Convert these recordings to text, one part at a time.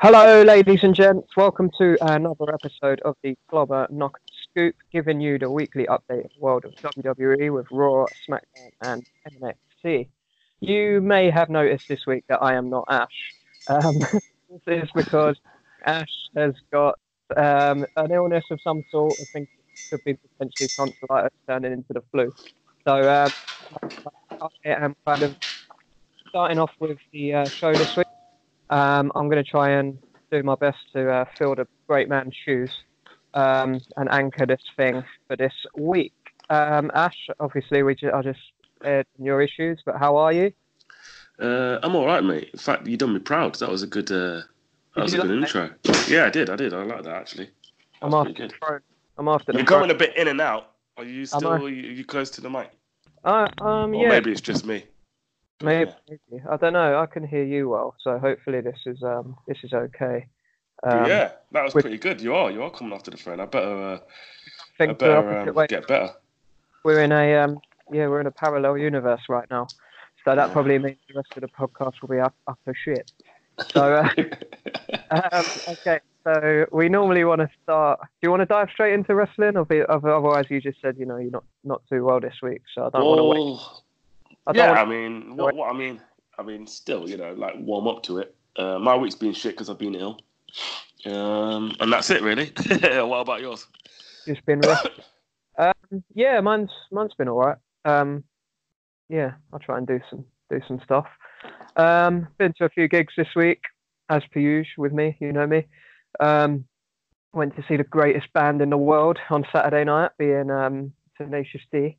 Hello, ladies and gents. Welcome to another episode of the Clobber Knock Scoop, giving you the weekly update of the world of WWE with Raw, SmackDown, and NXT. You may have noticed this week that I am not Ash. Um, this is because Ash has got um, an illness of some sort. I think it could be potentially tonsillitis turning into the flu. So um, I am kind of starting off with the uh, show this week. Um, I'm going to try and do my best to uh, fill the great man's shoes um, and anchor this thing for this week. Um, Ash, obviously, we ju- I just aired your issues, but how are you? Uh, I'm all right, mate. In fact, you've done me proud. That was a good. Uh, that was a good like intro. Yeah, I did. I did. I like that actually. I'm That's after pretty the I'm after the You're throne. going a bit in and out. Are you still? I? Are you, are you close to the mic? Uh, um, Or yeah, maybe it's just me. Maybe, Yeah. maybe. I don't know. I can hear you well, so hopefully this is um this is okay. Um, yeah, that was with- pretty good. You are. You are coming after the phone. I better. Uh, I think the better opposite um, way. get better. We're in a um yeah, we're in a parallel universe right now. So that Yeah. probably means the rest of the podcast will be up utter shit. So uh, um, okay, so we normally want to start. Do you want to dive straight into wrestling, or be, otherwise you just said you know you're not not too well this week, so I don't want to wait. I don't yeah, I mean, what, what I mean, I mean, still, you know, like warm up to it. Uh, my week's been shit because I've been ill, um, and that's it, really. what about yours? Just been rough. um, yeah, mine's mine's been all right. Um, yeah, I'll try and do some do some stuff. Um, been to a few gigs this week, as per usual with me. You know me. Um, went to see the greatest band in the world on Saturday night, being um, Tenacious D.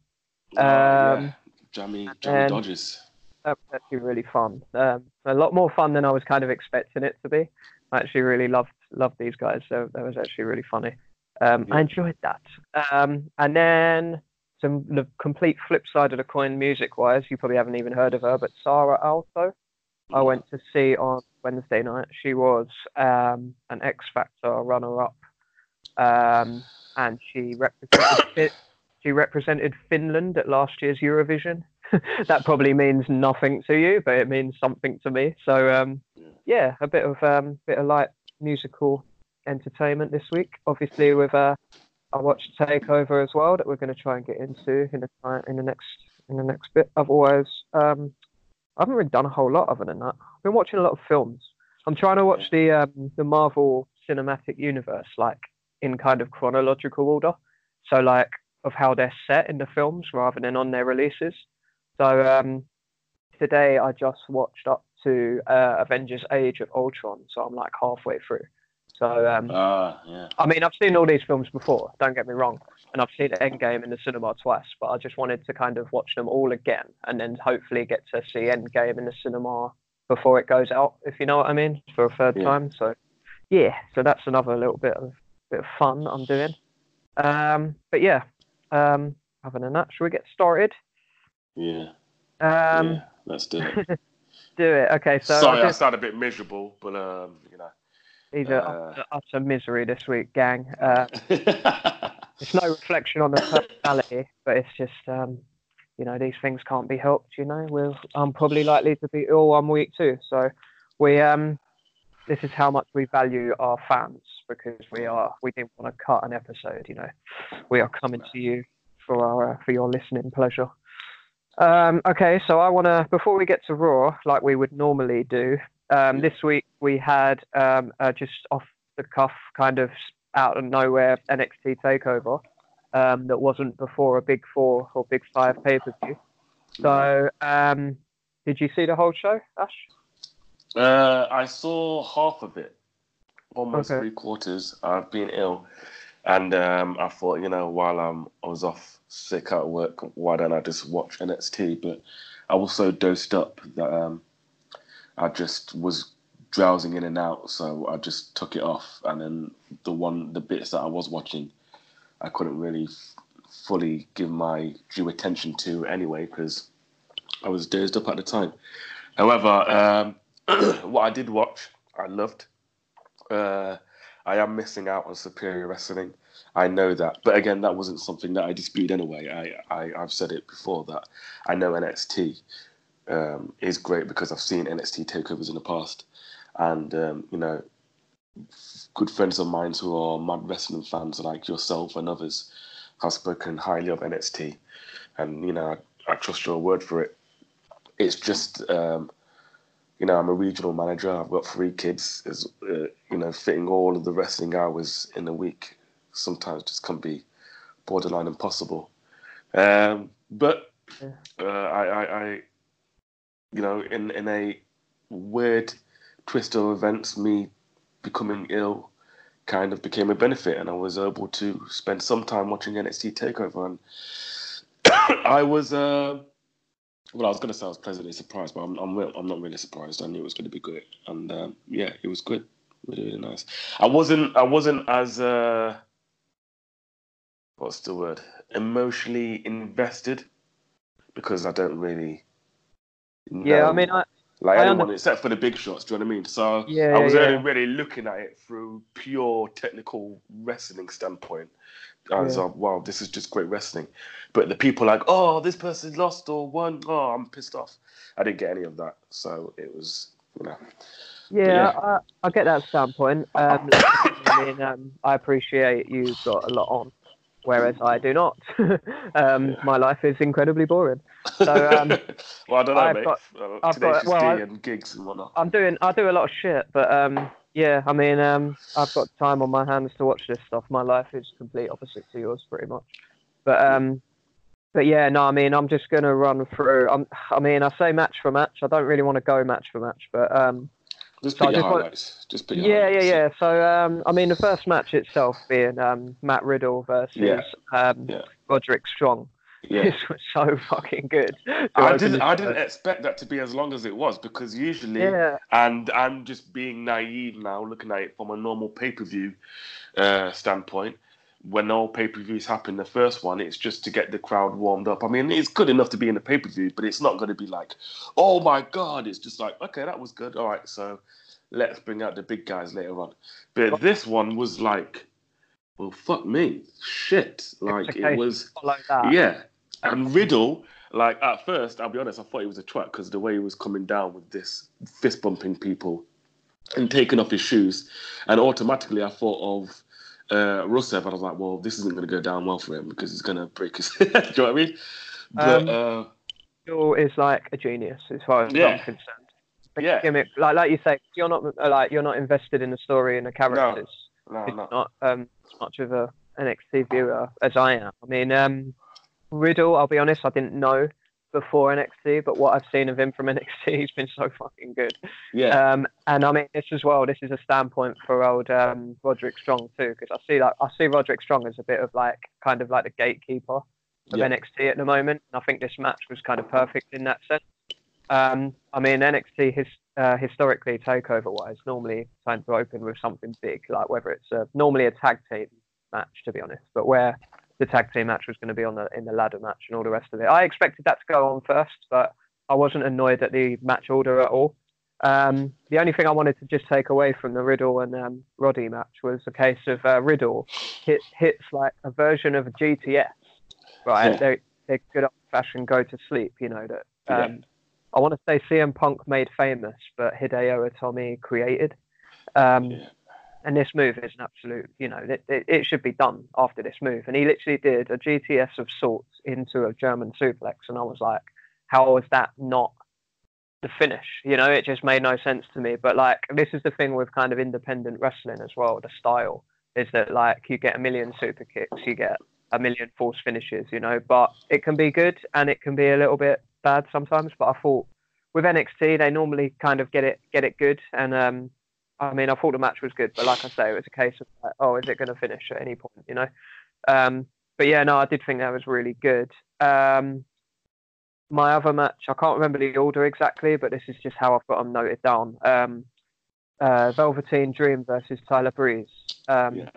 Oh, yeah. Um, Jammy, Jammy and- Dodgers. That was actually really fun. Um, a lot more fun than I was kind of expecting it to be. I actually really loved loved these guys. So that was actually really funny. Um, I enjoyed that. Um, and then some the complete flip side of the coin, music wise, you probably haven't even heard of her, but Saara Aalto. I went to see on Wednesday night. She was um, an X Factor runner up, um, and she represented She represented Finland at last year's Eurovision. that probably means nothing to you, but it means something to me. So um, yeah, a bit of um, bit of light musical entertainment this week. Obviously, with uh, I watched Takeover as well that we're going to try and get into in the in the next in the next bit. Otherwise, um, I haven't really done a whole lot other than that. I've been watching a lot of films. I'm trying to watch the um, the Marvel Cinematic Universe like in kind of chronological order. So like of how they're set in the films rather than on their releases. So um, today I just watched up to uh, Avengers: Age of Ultron. So I'm like halfway through. So um, Ah, yeah. I mean, I've seen all these films before, don't get me wrong, and I've seen Endgame in the cinema twice, but I just wanted to kind of watch them all again and then hopefully get to see Endgame in the cinema before it goes out, if you know what I mean, for a third Yeah. time. So, yeah, so that's another little bit of bit of fun I'm doing. Um, but yeah, um, other than that, should we get started? Yeah. Um, yeah. Let's do it. Do it. Okay, so Sorry, I I just, sound a bit miserable, but um, you know. these are uh, utter, utter misery this week, gang. Uh, it's no reflection on the personality, but it's just um, you know these things can't be helped. You know, we're I'm probably likely to be ill one week too. So we um, this is how much we value our fans because we are we didn't want to cut an episode. You know, we are coming to you for our uh, for your listening pleasure. Um, okay, so I want to before we get to Raw, like we would normally do. Um, this week we had um, uh, just off the cuff, kind of out of nowhere NXT takeover um, that wasn't before a big four or big five pay per view. So, um, did you see the whole show, Ash? Uh, I saw half of it, almost Okay. three quarters. I've been ill, and um, I thought, you know, while I'm, I was off sick at work, why don't I just watch NXT? But I was so dosed up that um, I just was drowsing in and out, so I just took it off. And then the one, the bits that I was watching, I couldn't really f- fully give my due attention to anyway because I was dozed up at the time. However, um, what I did watch, I loved. Uh, I am missing out on superior wrestling. I know that, but again, that wasn't something that I disputed anyway. I, I I've said it before that I know NXT um, is great because I've seen NXT takeovers in the past, and um, you know good friends of mine who are mad wrestling fans, like yourself and others, have spoken highly of NXT, and you know I, I trust your word for it. It's just um, you know I'm a regional manager. I've got three kids. Is uh, you know fitting all of the wrestling hours in a week sometimes just can be borderline impossible. Um, but uh, I, I, I, you know, in in a weird twist of events, me becoming ill kind of became a benefit, and I was able to spend some time watching NXT Takeover, and I was. Uh, well, I was going to say I was pleasantly surprised, but I'm I'm, real, I'm not really surprised. I knew it was going to be good, and um, yeah, it was good, really, really nice. I wasn't I wasn't as uh, what's the word emotionally invested because I don't really. Yeah, I mean, I, like I anyone under- except for the big shots. Do you know what I mean? So Yeah, I was yeah, only really looking at it through pure technical wrestling standpoint. I was Yeah. like, wow, this is just great wrestling. But the people like, oh, this person lost or won. Oh, I'm pissed off. I didn't get any of that. So it was, you know. yeah, yeah. I, I get that standpoint. Um, I mean, um, I appreciate you've got a lot on, whereas I do not. um, Yeah. My life is incredibly boring. So, um, well, I don't know, I've mate. got- Uh, I've got- well, and gigs and whatnot. I'm doing, I do a lot of shit, but um, yeah, I mean, um, I've got time on my hands to watch this stuff. My life is complete opposite to yours, pretty much. But um, but yeah, no, I mean, I'm just gonna run through. I'm, I mean, I say match for match. I don't really want to go match for match, but um, Just so I put your just want- Just put your yeah, yeah, yeah. So um, I mean, the first match itself being um Matt Riddle versus Yeah. um Yeah. Roderick Strong. Yeah. This was so fucking good. I didn't. I didn't expect that to be as long as it was because usually, Yeah, and I'm just being naive now, looking at it from a normal pay per view uh, standpoint. When all pay per views happen, the first one it's just to get the crowd warmed up. I mean, it's good enough to be in the pay per view, but it's not going to be like, oh my god! It's just like, okay, that was good. All right, so let's bring out the big guys later on. But this one was like, well, fuck me, shit! Like it was. Yeah, and Riddle, like at first, I'll be honest, I thought he was a twat because the way he was coming down with this fist bumping people and taking off his shoes, and automatically I thought of uh, Rusev, and I was like, well, this isn't going to go down well for him because he's going to break his. Do you know what I mean? But Um, uh, Riddle is like a genius as far as Yeah. I'm concerned. The Yeah. gimmick, like like you say, you're not uh, like you're not invested in the story and the characters. no, It's no, not um as much of a NXT viewer as I am. I mean, um, Riddle. I'll be honest, I didn't know before NXT, but what I've seen of him from NXT, he's been so fucking good. yeah, Um, and I mean, this as well. This is a standpoint for old um, Roderick Strong too, because I see like I see Roderick Strong as a bit of like kind of like the gatekeeper of Yeah. NXT at the moment. And I think this match was kind of perfect in that sense. Um, I mean, NXT his, uh, historically takeover wise normally tend to open with something big, like whether it's a, normally a tag team match, to be honest, but where the tag team match was going to be on the in the ladder match and all the rest of it. I expected that to go on first, but I wasn't annoyed at the match order at all. Um, the only thing I wanted to just take away from the Riddle and um, Roddy match was a case of uh, Riddle hit, hits like a version of a GTS, right? Yeah. They they good old fashioned go to sleep, you know that. Yeah. Um, I want to say CM Punk made famous, but Hideo Itami created. Um, Yeah. And this move is an absolute, you know, it, it, it should be done after this move. And he literally did a GTS of sorts into a German suplex, and I was like, how is that not the finish? You know, it just made no sense to me. But like, this is the thing with kind of independent wrestling as well. The style is that like you get a million super kicks, you get a million false finishes, you know. But it can be good and it can be a little bit bad sometimes. But I thought with NXT they normally kind of get it get it good. And um, I mean, I thought the match was good, but like I say, it was a case of like, oh, is it going to finish at any point? You know. Um, but yeah, no, I did think that was really good. Um, my other match, I can't remember the order exactly, but this is just how I've got them noted down. Um, uh, Velveteen Dream versus Tyler Breeze. Um, Yeah.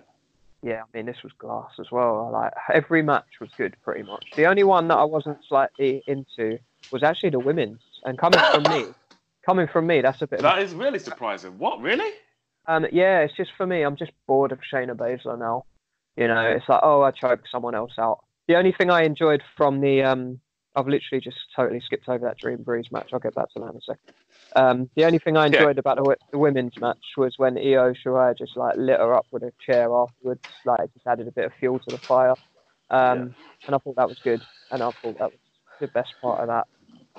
yeah, I mean, this was glass as well. Like every match was good pretty much. The only one that I wasn't slightly into was actually the women's. And coming from me, coming from me, that's a bit. That is really surprising. What really? um, yeah, it's just for me. I'm just bored of Shayna Baszler now. You know, it's like, oh, I choked someone else out. The only thing I enjoyed from the um I've literally just totally skipped over that Dream Breeze match. I'll get back to that in a second. Um, the only thing I enjoyed yeah. about the, the, women's match was when Io Shirai just like lit her up with a chair afterwards. Like it just added a bit of fuel to the fire, um, yeah. and I thought that was good. And I thought that was the best part of that.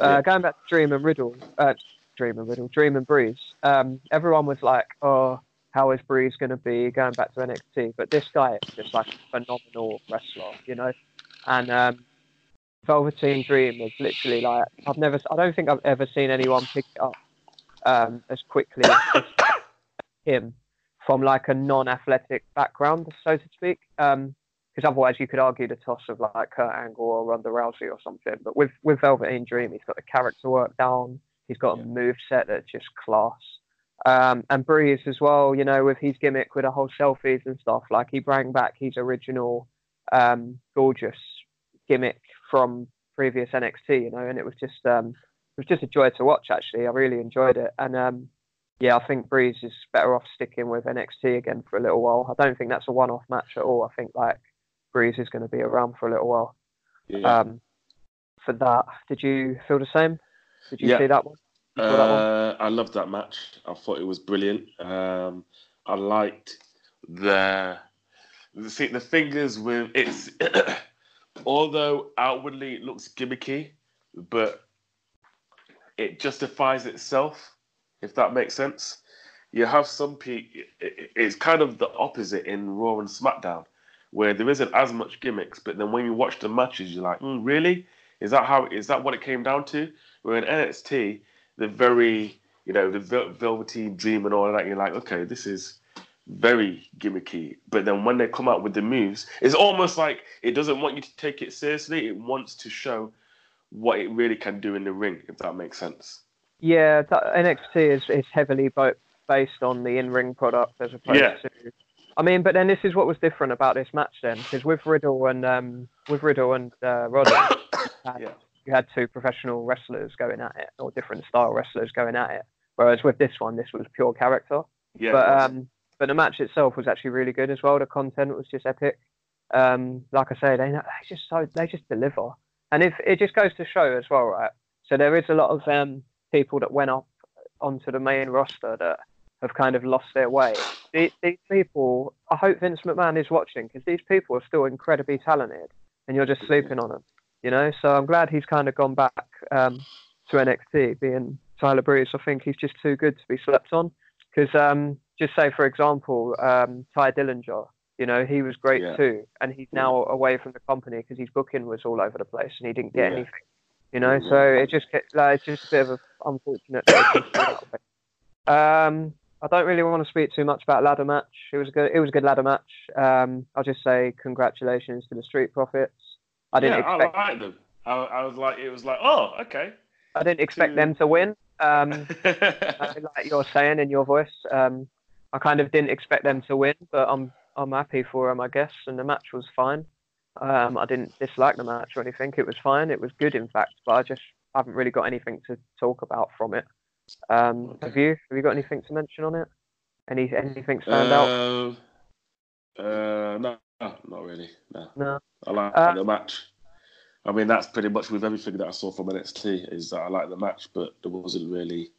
Uh, yeah. Going back to Dream and Riddle, uh, Dream and Riddle, Dream and Breeze. Um, everyone was like, "Oh, how is Breeze going to be going back to NXT?" But this guy is just like a phenomenal wrestler, you know. And um, Velveteen Dream is literally like I've never, I don't think I've ever seen anyone pick it up um, as quickly as him from like a non-athletic background, so to speak. Because um, otherwise, you could argue the toss of like Kurt Angle or Ronda Rousey or something. But with with Velveteen Dream, he's got the character work down. He's got a move set that's just class. Um, and Breeze as well, you know, with his gimmick with the whole selfies and stuff, like he brought back his original um, gorgeous gimmick from previous NXT, you know, and it was just um, it was just a joy to watch. Actually, I really enjoyed it, and um, yeah, I think Breeze is better off sticking with NXT again for a little while. I don't think that's a one-off match at all. I think like Breeze is going to be around for a little while. Yeah. Um, for that, did you feel the same? Did you yeah. see that one? Uh, that one? I loved that match. I thought it was brilliant. Um, I liked the the, the fingers with it's although outwardly it looks gimmicky, but it justifies itself, if that makes sense. You have some people, it's kind of the opposite in Raw and SmackDown, where there isn't as much gimmicks, but then when you watch the matches, you're like, mm, really? Is that how? Is that what it came down to? Where in NXT, the very, you know, the Velveteen Dream and all of that, you're like, okay, this is very gimmicky. But then when they come out with the moves, it's almost like it doesn't want you to take it seriously. It wants to show what it really can do in the ring, if that makes sense. Yeah, NXT is, is heavily based on the in-ring product as opposed yeah. to. I mean, but then this is what was different about this match then, because with Riddle and um, with Riddle and uh, Roddy, yeah. You had two professional wrestlers going at it, or different style wrestlers going at it. Whereas with this one, this was pure character. Yeah. But um, but the match itself was actually really good as well. The content was just epic. Um, like I say, they, they just so they just deliver, and if it just goes to show as well, right? So there is a lot of um, people that went up onto the main roster that have kind of lost their way. These, these people, I hope Vince McMahon is watching because these people are still incredibly talented, and you're just sleeping on them, you know. So I'm glad he's kind of gone back um, to NXT, being Tyler Breeze. I think he's just too good to be slept on because um, just say, for example, um, Tye Dillinger, you know, he was great yeah. too, and he's now away from the company because his booking was all over the place and he didn't get yeah. anything. You know, so it just like it's just a bit of an unfortunate. um, I don't really want to speak too much about ladder match. It was a good. It was a good ladder match. Um, I'll just say congratulations to the Street Profits. I didn't yeah, expect. I like them. I, I was like, it was like, oh, okay. I didn't expect to... them to win. Um, like you're saying in your voice. Um, I kind of didn't expect them to win, but I'm I'm happy for them, I guess. And the match was fine. Um, I didn't dislike the match or anything. It was fine. It was good, in fact. But I just haven't really got anything to talk about from it. Um, okay. Have you? Have you got anything to mention on it? Any anything stand uh, out? Uh, no, not really. No. No. I like uh, the match. I mean, that's pretty much with everything that I saw from NXT. Is that I like the match, but there wasn't really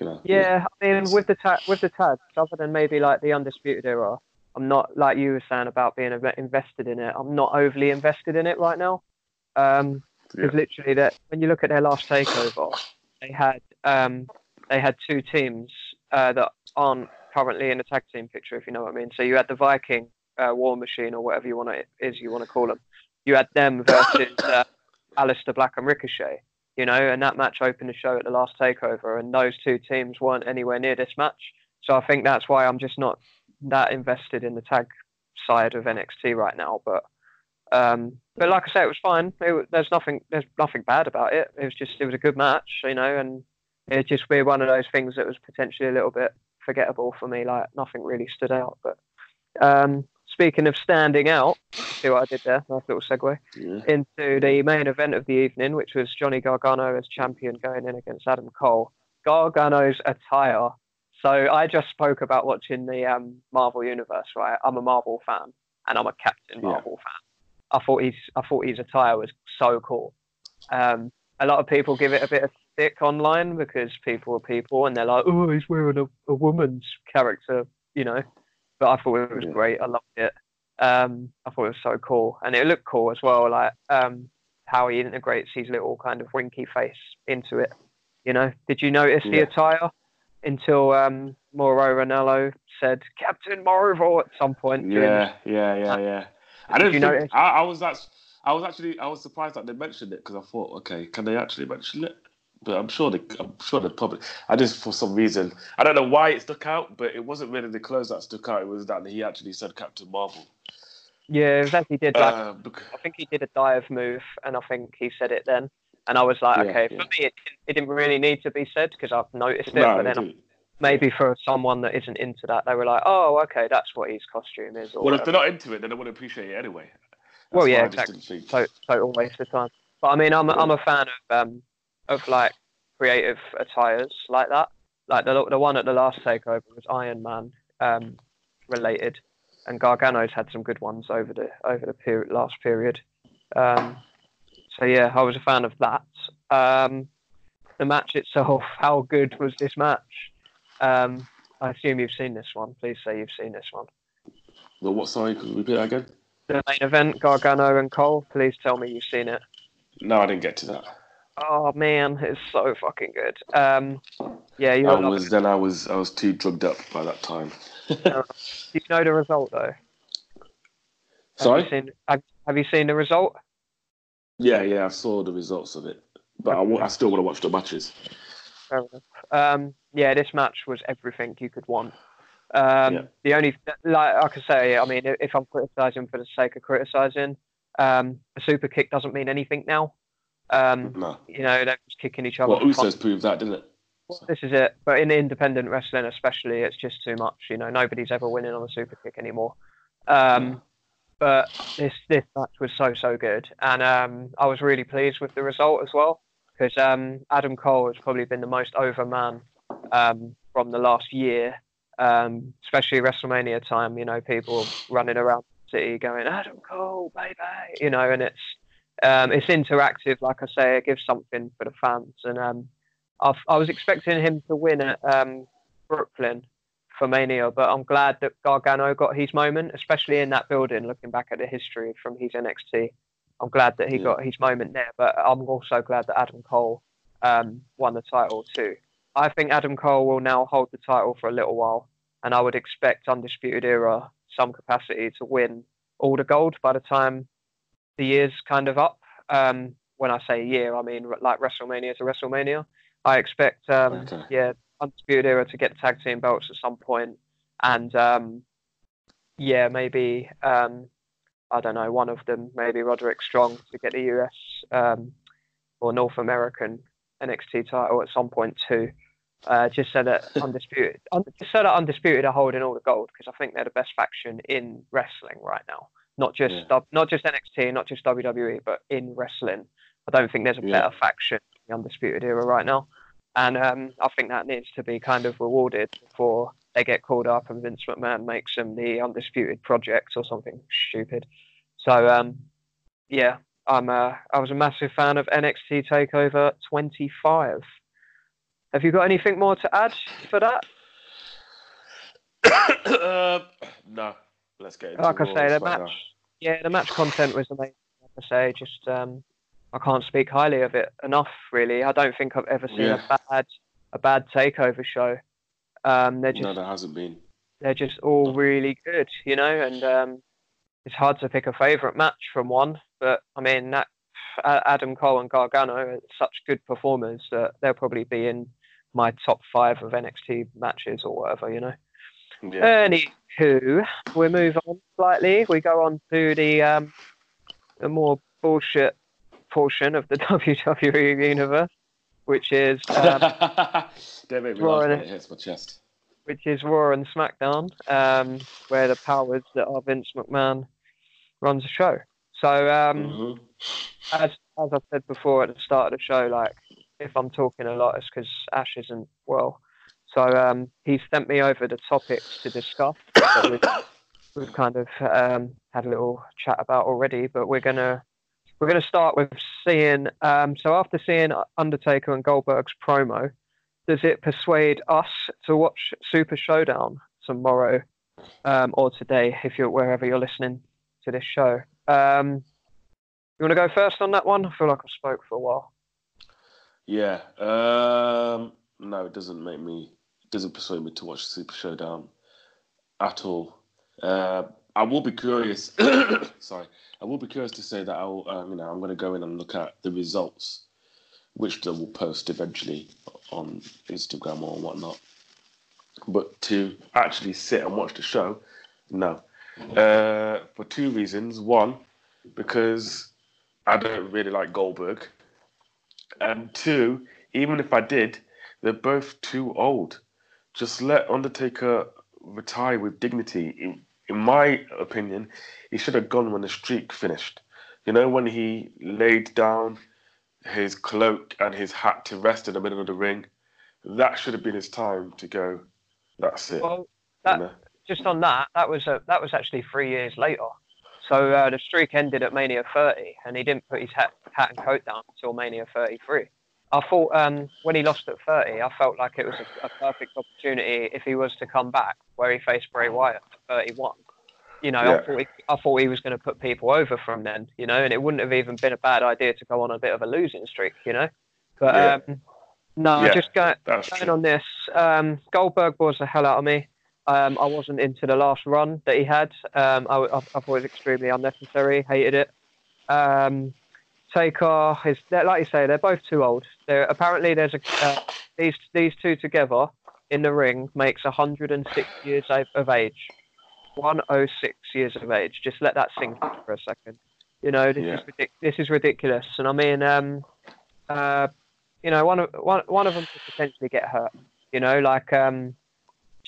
you know, yeah, I mean, with the ta- with the tags, other than maybe like the undisputed era, I'm not like you were saying about being invested in it. I'm not overly invested in it right now. Um, because yeah. literally, that when you look at their last takeover, they had um, they had two teams uh, that aren't currently in the tag team picture, if you know what I mean. So you had the Viking uh, War Machine or whatever you want to is you want to call them. You had them versus uh, Aleister Black and Ricochet you know, and that match opened the show at the last takeover, and those two teams weren't anywhere near this match. So I think that's why I'm just not that invested in the tag side of NXT right now. But um, but like I said, it was fine. It, there's nothing there's nothing bad about it. It was just it was a good match, you know, and it just be one of those things that was potentially a little bit forgettable for me. Like nothing really stood out. But um, speaking of standing out, see what I did there? Nice little segue yeah. into the main event of the evening, which was Johnny Gargano as champion going in against Adam Cole. Gargano's attire. So I just spoke about watching the um, Marvel universe, right? I'm a Marvel fan, and I'm a Captain Marvel yeah. fan. I thought his I thought his attire was so cool. Um, a lot of people give it a bit of stick online because people are people and they're like, oh, he's wearing a, a woman's character, you know. But I thought it was Yeah. great. I loved it. Um, I thought it was so cool, and it looked cool as well. Like um, how he integrates his little kind of winky face into it. You know, did you notice the Yeah. attire until um, Mauro Ranallo said Captain Marvel at some point? the Yeah, yeah, yeah, yeah. I Did didn't you think, notice? I, I was actually, I was actually, I was surprised that they mentioned it because I thought, okay, can they actually mention it? But I'm sure they, I'm sure the public. I just for some reason, I don't know why it stuck out, but it wasn't really the clothes that stuck out. It was that he actually said Captain Marvel. Yeah, as he did like Uh, bec- I think he did a dive move, and I think he said it then. And I was like, Yeah, okay, yeah. for me, it, didn't- it didn't really need to be said because I've noticed it. no, but then maybe for someone that isn't into that, they were like, oh, okay, that's what his costume is. Or well, if they're not into it, then they wouldn't appreciate it anyway. That's Well, yeah, exactly. didn't think- to- total waste of time. But I mean, I'm Yeah. I'm a fan of um of like creative attires like that. Like the the one at the last takeover was Iron Man um related, and Gargano's had some good ones over the over the period last period. Um, so yeah, I was a fan of that. Um, the match itself, how good was this match? Um, I assume you've seen this one. Please say you've seen this one. Well, what? Sorry, could you repeat that again? The main event, Gargano and Cole. Please tell me you've seen it. No, I didn't get to that. Oh man, it's so fucking good. Um, yeah, you I was then I was I was too drugged up by that time. do you know the result though? Have Sorry. you seen, have, have you seen the result? Yeah, yeah, I saw the results of it, but I, I still want to watch the matches. Fair. Um, yeah, this match was everything you could want. Um, Yeah. The only, like I could say, I mean, if I'm criticizing for the sake of criticizing, um, a super kick doesn't mean anything now. Um, No, you know, they're just kicking each other. well. Usos proved that, didn't it? Well, this is it. But in independent wrestling, especially, it's just too much. You know, nobody's ever winning on a super kick anymore. Um, but this this match was so so good, and um, I was really pleased with the result as well because um, Adam Cole has probably been the most over man um, from the last year, um, especially WrestleMania time. You know, people running around the city going Adam Cole, baby, you know, and it's um, it's interactive. Like I say, it gives something for the fans, and um, I've, I was expecting him to win at um, Brooklyn for Mania, but I'm glad that Gargano got his moment, especially in that building. Looking back at the history from his NXT, I'm glad that he Yeah. got his moment there. But I'm also glad that Adam Cole um, won the title too. I think Adam Cole will now hold the title for a little while, and I would expect Undisputed Era some capacity to win all the gold by the time the year's kind of up. Um, when I say year, I mean like WrestleMania to WrestleMania. I expect, um, Okay. yeah, Undisputed Era to get tag team belts at some point, and um, yeah, maybe um, I don't know, one of them, maybe Roderick Strong to get the US um, or North American NXT title at some point too. Uh, just so that undisputed, un- just so that undisputed are holding all the gold because I think they're the best faction in wrestling right now. Not just Yeah. not just NXT, not just WWE, but in wrestling. I don't think there's a Yeah. better faction in the undisputed era right now, and um, I think that needs to be kind of rewarded before they get called up and Vince McMahon makes them the undisputed project or something stupid. So um, yeah, I'm uh, I was a massive fan of NXT Takeover 25. Have you got anything more to add for that? uh, no, let's get into Like I say, the match, yeah, the match content was amazing. I say, just um, I can't speak highly of it enough. Really, I don't think I've ever seen Yeah. a bad a bad takeover show. Um, they're just No, there hasn't been. they're just all really good, you know, and um, it's hard to pick a favourite match from one. But I mean, that Adam Cole and Gargano are such good performers that they'll probably be in my top five of NXT matches or whatever, you know. Yeah. Anywho, we move on slightly. We go on to the um, the more bullshit portion of the WWE universe, which is um, Don't Raw, innit? it hits my chest. which is Raw and SmackDown, um, where the powers that are Vince McMahon runs the show. So, um, Mhm. as as I said before at the start of the show, like if I'm talking a lot, it's because Ash isn't well. So um, he sent me over the topics to discuss. that we've, we've kind of um, had a little chat about already, but we're gonna we're to start with seeing. Um, so after seeing Undertaker and Goldberg's promo, does it persuade us to watch Super Showdown tomorrow um, or today, if you're wherever you're listening to this show? Um, you want to go first on that one? I feel like I've spoke for a while. Yeah. Um, no, it doesn't make me. Doesn't persuade me to watch Super Showdown at all. Uh, I will be curious. sorry, I will be curious to say that I'll, um, you know, I'm going to go in and look at the results, which they will post eventually on Instagram or whatnot. But to actually sit and watch the show, no. Uh, for two reasons. One, because I don't really like Goldberg, and two, even if I did, they're both too old. Just let Undertaker retire with dignity. In, in my opinion, he should have gone when the streak finished. You know, when he laid down his cloak and his hat to rest in the middle of the ring, that should have been his time to go. That's it. Well, that, you know? just on that, that was a, that was actually three years later. So uh, the streak ended at Mania 30, and he didn't put his hat, hat and coat down until Mania 33. I thought um, when he lost at 30, I felt like it was a, a, perfect opportunity if he was to come back where he faced Bray Wyatt at 31. You know, yeah. I, thought he, I thought he was going to put people over from then, you know, and it wouldn't have even been a bad idea to go on a bit of a losing streak, you know. But yeah. um, no, yeah, just go, going true. on this. Um, Goldberg was the hell out of me. Um, I wasn't into the last run that he had. Um, I, I, I, thought it was extremely unnecessary. Hated it. Um, Taker is like you say, they're both too old. They're, apparently, there's a uh, these these two together in the ring makes 106 years of age. 106 years of age. Just let that sink in for a second. You know, this yeah. is ridic- this is ridiculous. And I mean, um, uh, you know, one of one one of them could potentially get hurt. You know, like um,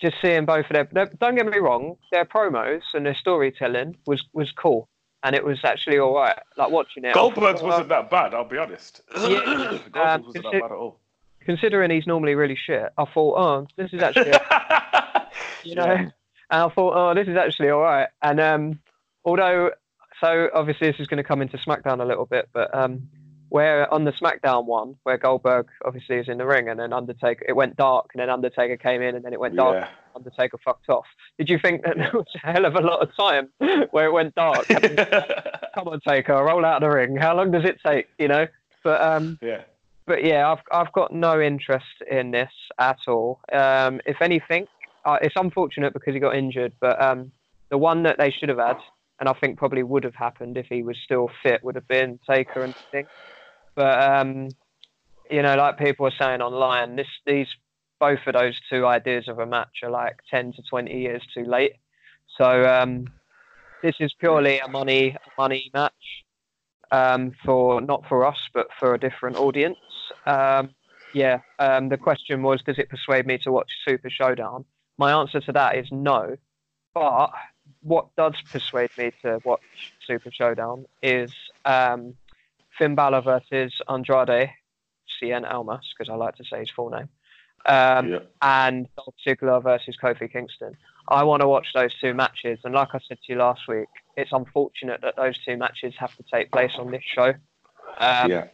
just seeing both of them. Don't get me wrong, their promos and their storytelling was was cool and it was actually all right. Like watching it. Goldberg's wasn't that bad. I'll be honest. Yeah, Goldberg um, wasn't that bad at all. Considering he's normally really shit, I thought, oh, this is actually, you know, yeah. and I thought, oh, this is actually all right. And um, although, so obviously this is going to come into SmackDown a little bit, but um, where on the SmackDown one, where Goldberg obviously is in the ring, and then Undertaker, it went dark, and then Undertaker came in, and then it went dark. Yeah. Undertaker fucked off. Did you think that there was a hell of a lot of time where it went dark? Come on, Taker, roll out of the ring. How long does it take? You know, but um, yeah. But yeah, I've I've got no interest in this at all. Um, if anything, uh, it's unfortunate because he got injured, but um, the one that they should have had, and I think probably would have happened if he was still fit, would have been Taker and Sting. But um, you know, like people are saying online, this these both of those two ideas of a match are like ten to twenty years too late. So um, this is purely a money money match um, for not for us, but for a different audience. Um, yeah, um, the question was, does it persuade me to watch Super Showdown? My answer to that is no. But what does persuade me to watch Super Showdown is um, Finn Balor versus Andrade, Cien Almas, because I like to say his full name, um, yeah. and Dolph Ziggler versus Kofi Kingston. I want to watch those two matches, and like I said to you last week, it's unfortunate that those two matches have to take place on this show. Um, yeah.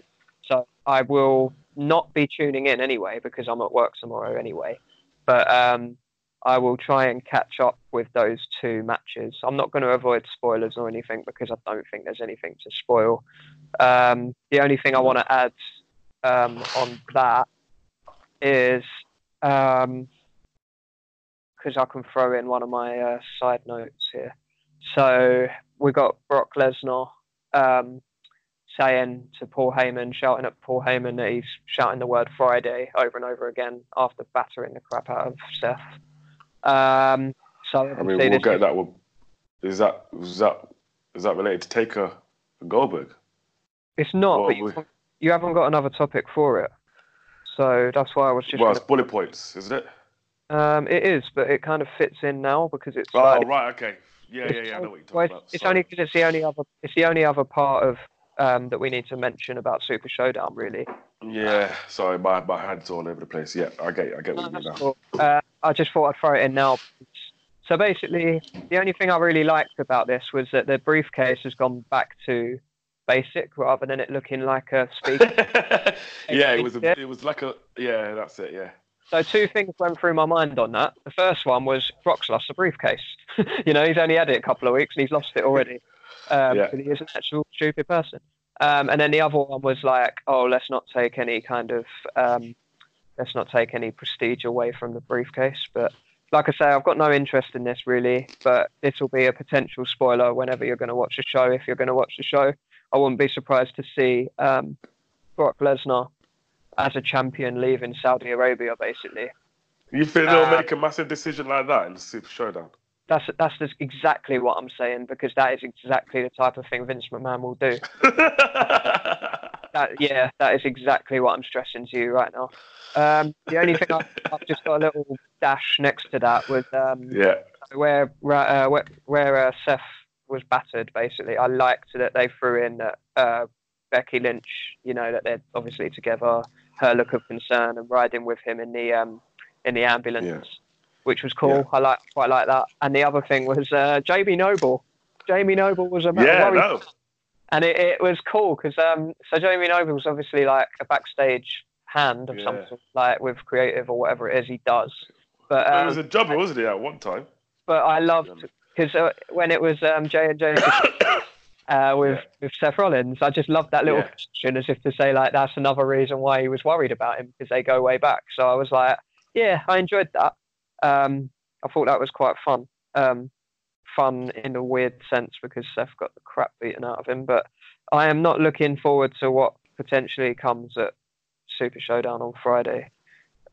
So I will not be tuning in anyway because I'm at work tomorrow anyway. But um, I will try and catch up with those two matches. I'm not going to avoid spoilers or anything because I don't think there's anything to spoil. Um, the only thing I want to add um, on that is because um, I can throw in one of my uh, side notes here. So we got Brock Lesnar um, saying to Paul Heyman, shouting at Paul Heyman that he's shouting the word Friday over and over again after battering the crap out of Seth. Um, so I mean, we'll get that one. Is that is that is that related to Taker Goldberg? It's not, but you, you haven't got another topic for it. So that's why I was just. Well, it's bullet points, isn't it? Um, it is, but it kind of fits in now because it's. Oh like, right, okay, yeah, yeah, yeah. I know what you're talking well, about. It's only because it's the only other. It's the only other part of um, that we need to mention about Super Showdown, really. Yeah, sorry, my, my head's all over the place. Yeah, I get, I get what you mean now. Cool. Uh, I just thought I'd throw it in now. So basically, the only thing I really liked about this was that the briefcase has gone back to basic rather than it looking like a speaker. yeah, it was a, it was like a yeah, that's it, yeah. So two things went through my mind on that. The first one was Brock's lost the briefcase. you know, he's only had it a couple of weeks and he's lost it already. Um, Yeah. He is an actual stupid person. Um, and then the other one was like, oh, let's not take any kind of, um, let's not take any prestige away from the briefcase. But like I say, I've got no interest in this really. But this will be a potential spoiler whenever you're going to watch the show. If you're going to watch the show, I wouldn't be surprised to see um, Brock Lesnar as a champion leaving Saudi Arabia, basically. You think they'll Uh, make a massive decision like that in the Super Showdown? That's that's just exactly what I'm saying because that is exactly the type of thing Vince McMahon will do. That, yeah, that is exactly what I'm stressing to you right now. Um, the only thing I've, I've just got a little dash next to that was um, yeah, where uh, where, where uh, Seth was battered. Basically, I liked that they threw in that uh, Becky Lynch. You know that they're obviously together. Her look of concern and riding with him in the um, in the ambulance, Yeah. which was cool. Yeah. I like quite like that. And the other thing was uh, Jamie Noble. Jamie Noble was a yeah, no, and it, it was cool because um, so Jamie Noble was obviously like a backstage hand of some Yeah. sort, like with creative or whatever it is he does. But um, was a jobber, wasn't he, at one time? but I loved because uh, when it was um, J and J uh, with with Seth Rollins, I just loved that little Yeah. question as if to say like that's another reason why he was worried about him because they go way back. So I was like, yeah, I enjoyed that. Um, I thought that was quite fun. Um, fun in a weird sense because Seth got the crap beaten out of him. But I am not looking forward to what potentially comes at Super Showdown on Friday,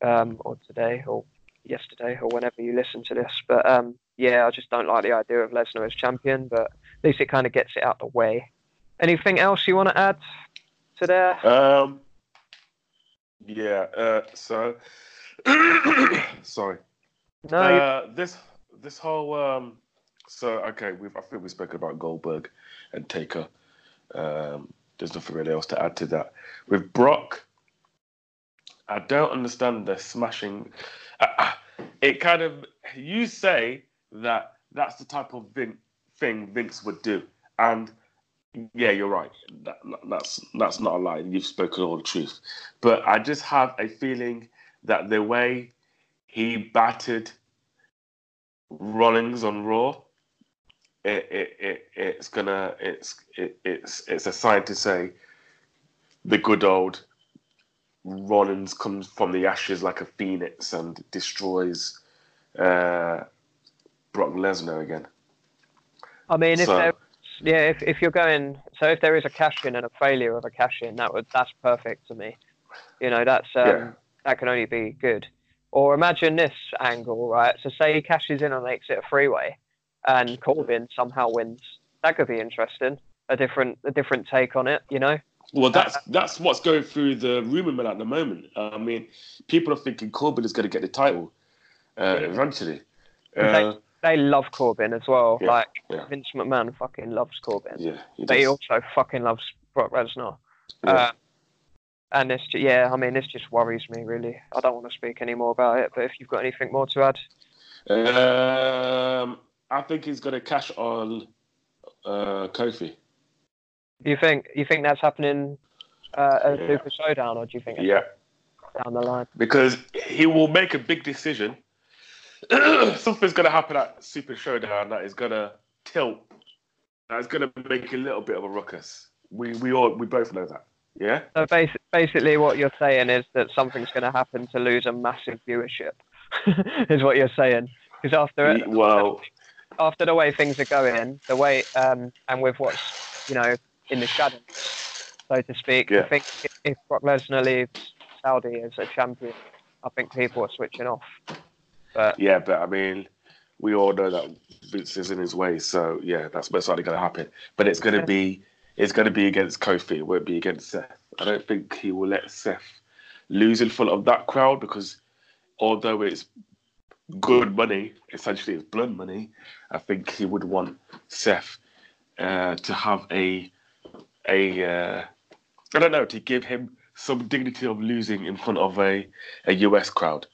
um, or today, or yesterday, or whenever you listen to this. But um, yeah, I just don't like the idea of Lesnar as champion. But at least it kind of gets it out the way. Anything else you want to add to there? Um, yeah. Uh, so, sorry. No, Uh, this this whole um, so okay, we've I think we've spoken about Goldberg and Taker. Um, there's nothing really else to add to that. With Brock, I don't understand the smashing. Uh, uh, it kind of you say that that's the type of Vin, thing Vince would do, and yeah, you're right. That, that's that's not a lie. You've spoken all the truth, but I just have a feeling that the way he battered Rollins on Raw, it, it, it it's gonna it's it, it's it's a sign to say the good old Rollins comes from the ashes like a phoenix and destroys uh, Brock Lesnar again. I mean, if So- there, yeah, if, if you're going, so if there is a cash in and a failure of a cash in, that would that's perfect to me. You know, that's um, Yeah. that can only be good. Or imagine this angle, right? So say he cashes in and makes it a freeway, and Corbin somehow wins. That could be interesting. A different a different take on it, you know. Well, that's that's what's going through the rumor mill at the moment. I mean, people are thinking Corbin is going to get the title uh, eventually. Uh, They love Corbin as well. Yeah, like yeah. Vince McMahon fucking loves Corbin. yeah, he but he also fucking loves Brock Lesnar. Yeah. Uh, and this, yeah, I mean, this just worries me really. I don't want to speak any more about it. But if you've got anything more to add, Um, I think he's going to cash on uh, Kofi. you think you think that's happening uh, at Yeah. Super Showdown, or do you think Yeah, down the line? because he will make a big decision. Something's going to happen at Super Showdown that is going to tilt. That's going to make a little bit of a ruckus. We we all we both know that. Yeah. So basi- basically, what you're saying is that something's going to happen to lose a massive viewership. is what you're saying? Because after it, Well, after the way things are going, the way um, and with what's you know in the shadows, so to speak, Yeah. I think if, Brock Lesnar leaves Saudi as a champion, I think people are switching off. But yeah, but I mean, we all know that Vince is in his way, so yeah, that's most likely going to happen. But it's going to be it's going to be against Kofi. It won't be against Seth. I don't think he will let Seth lose in front of that crowd because although it's good money, essentially it's blood money, I think he would want Seth uh, to have a a uh, I don't know to give him some dignity of losing in front of a a US crowd.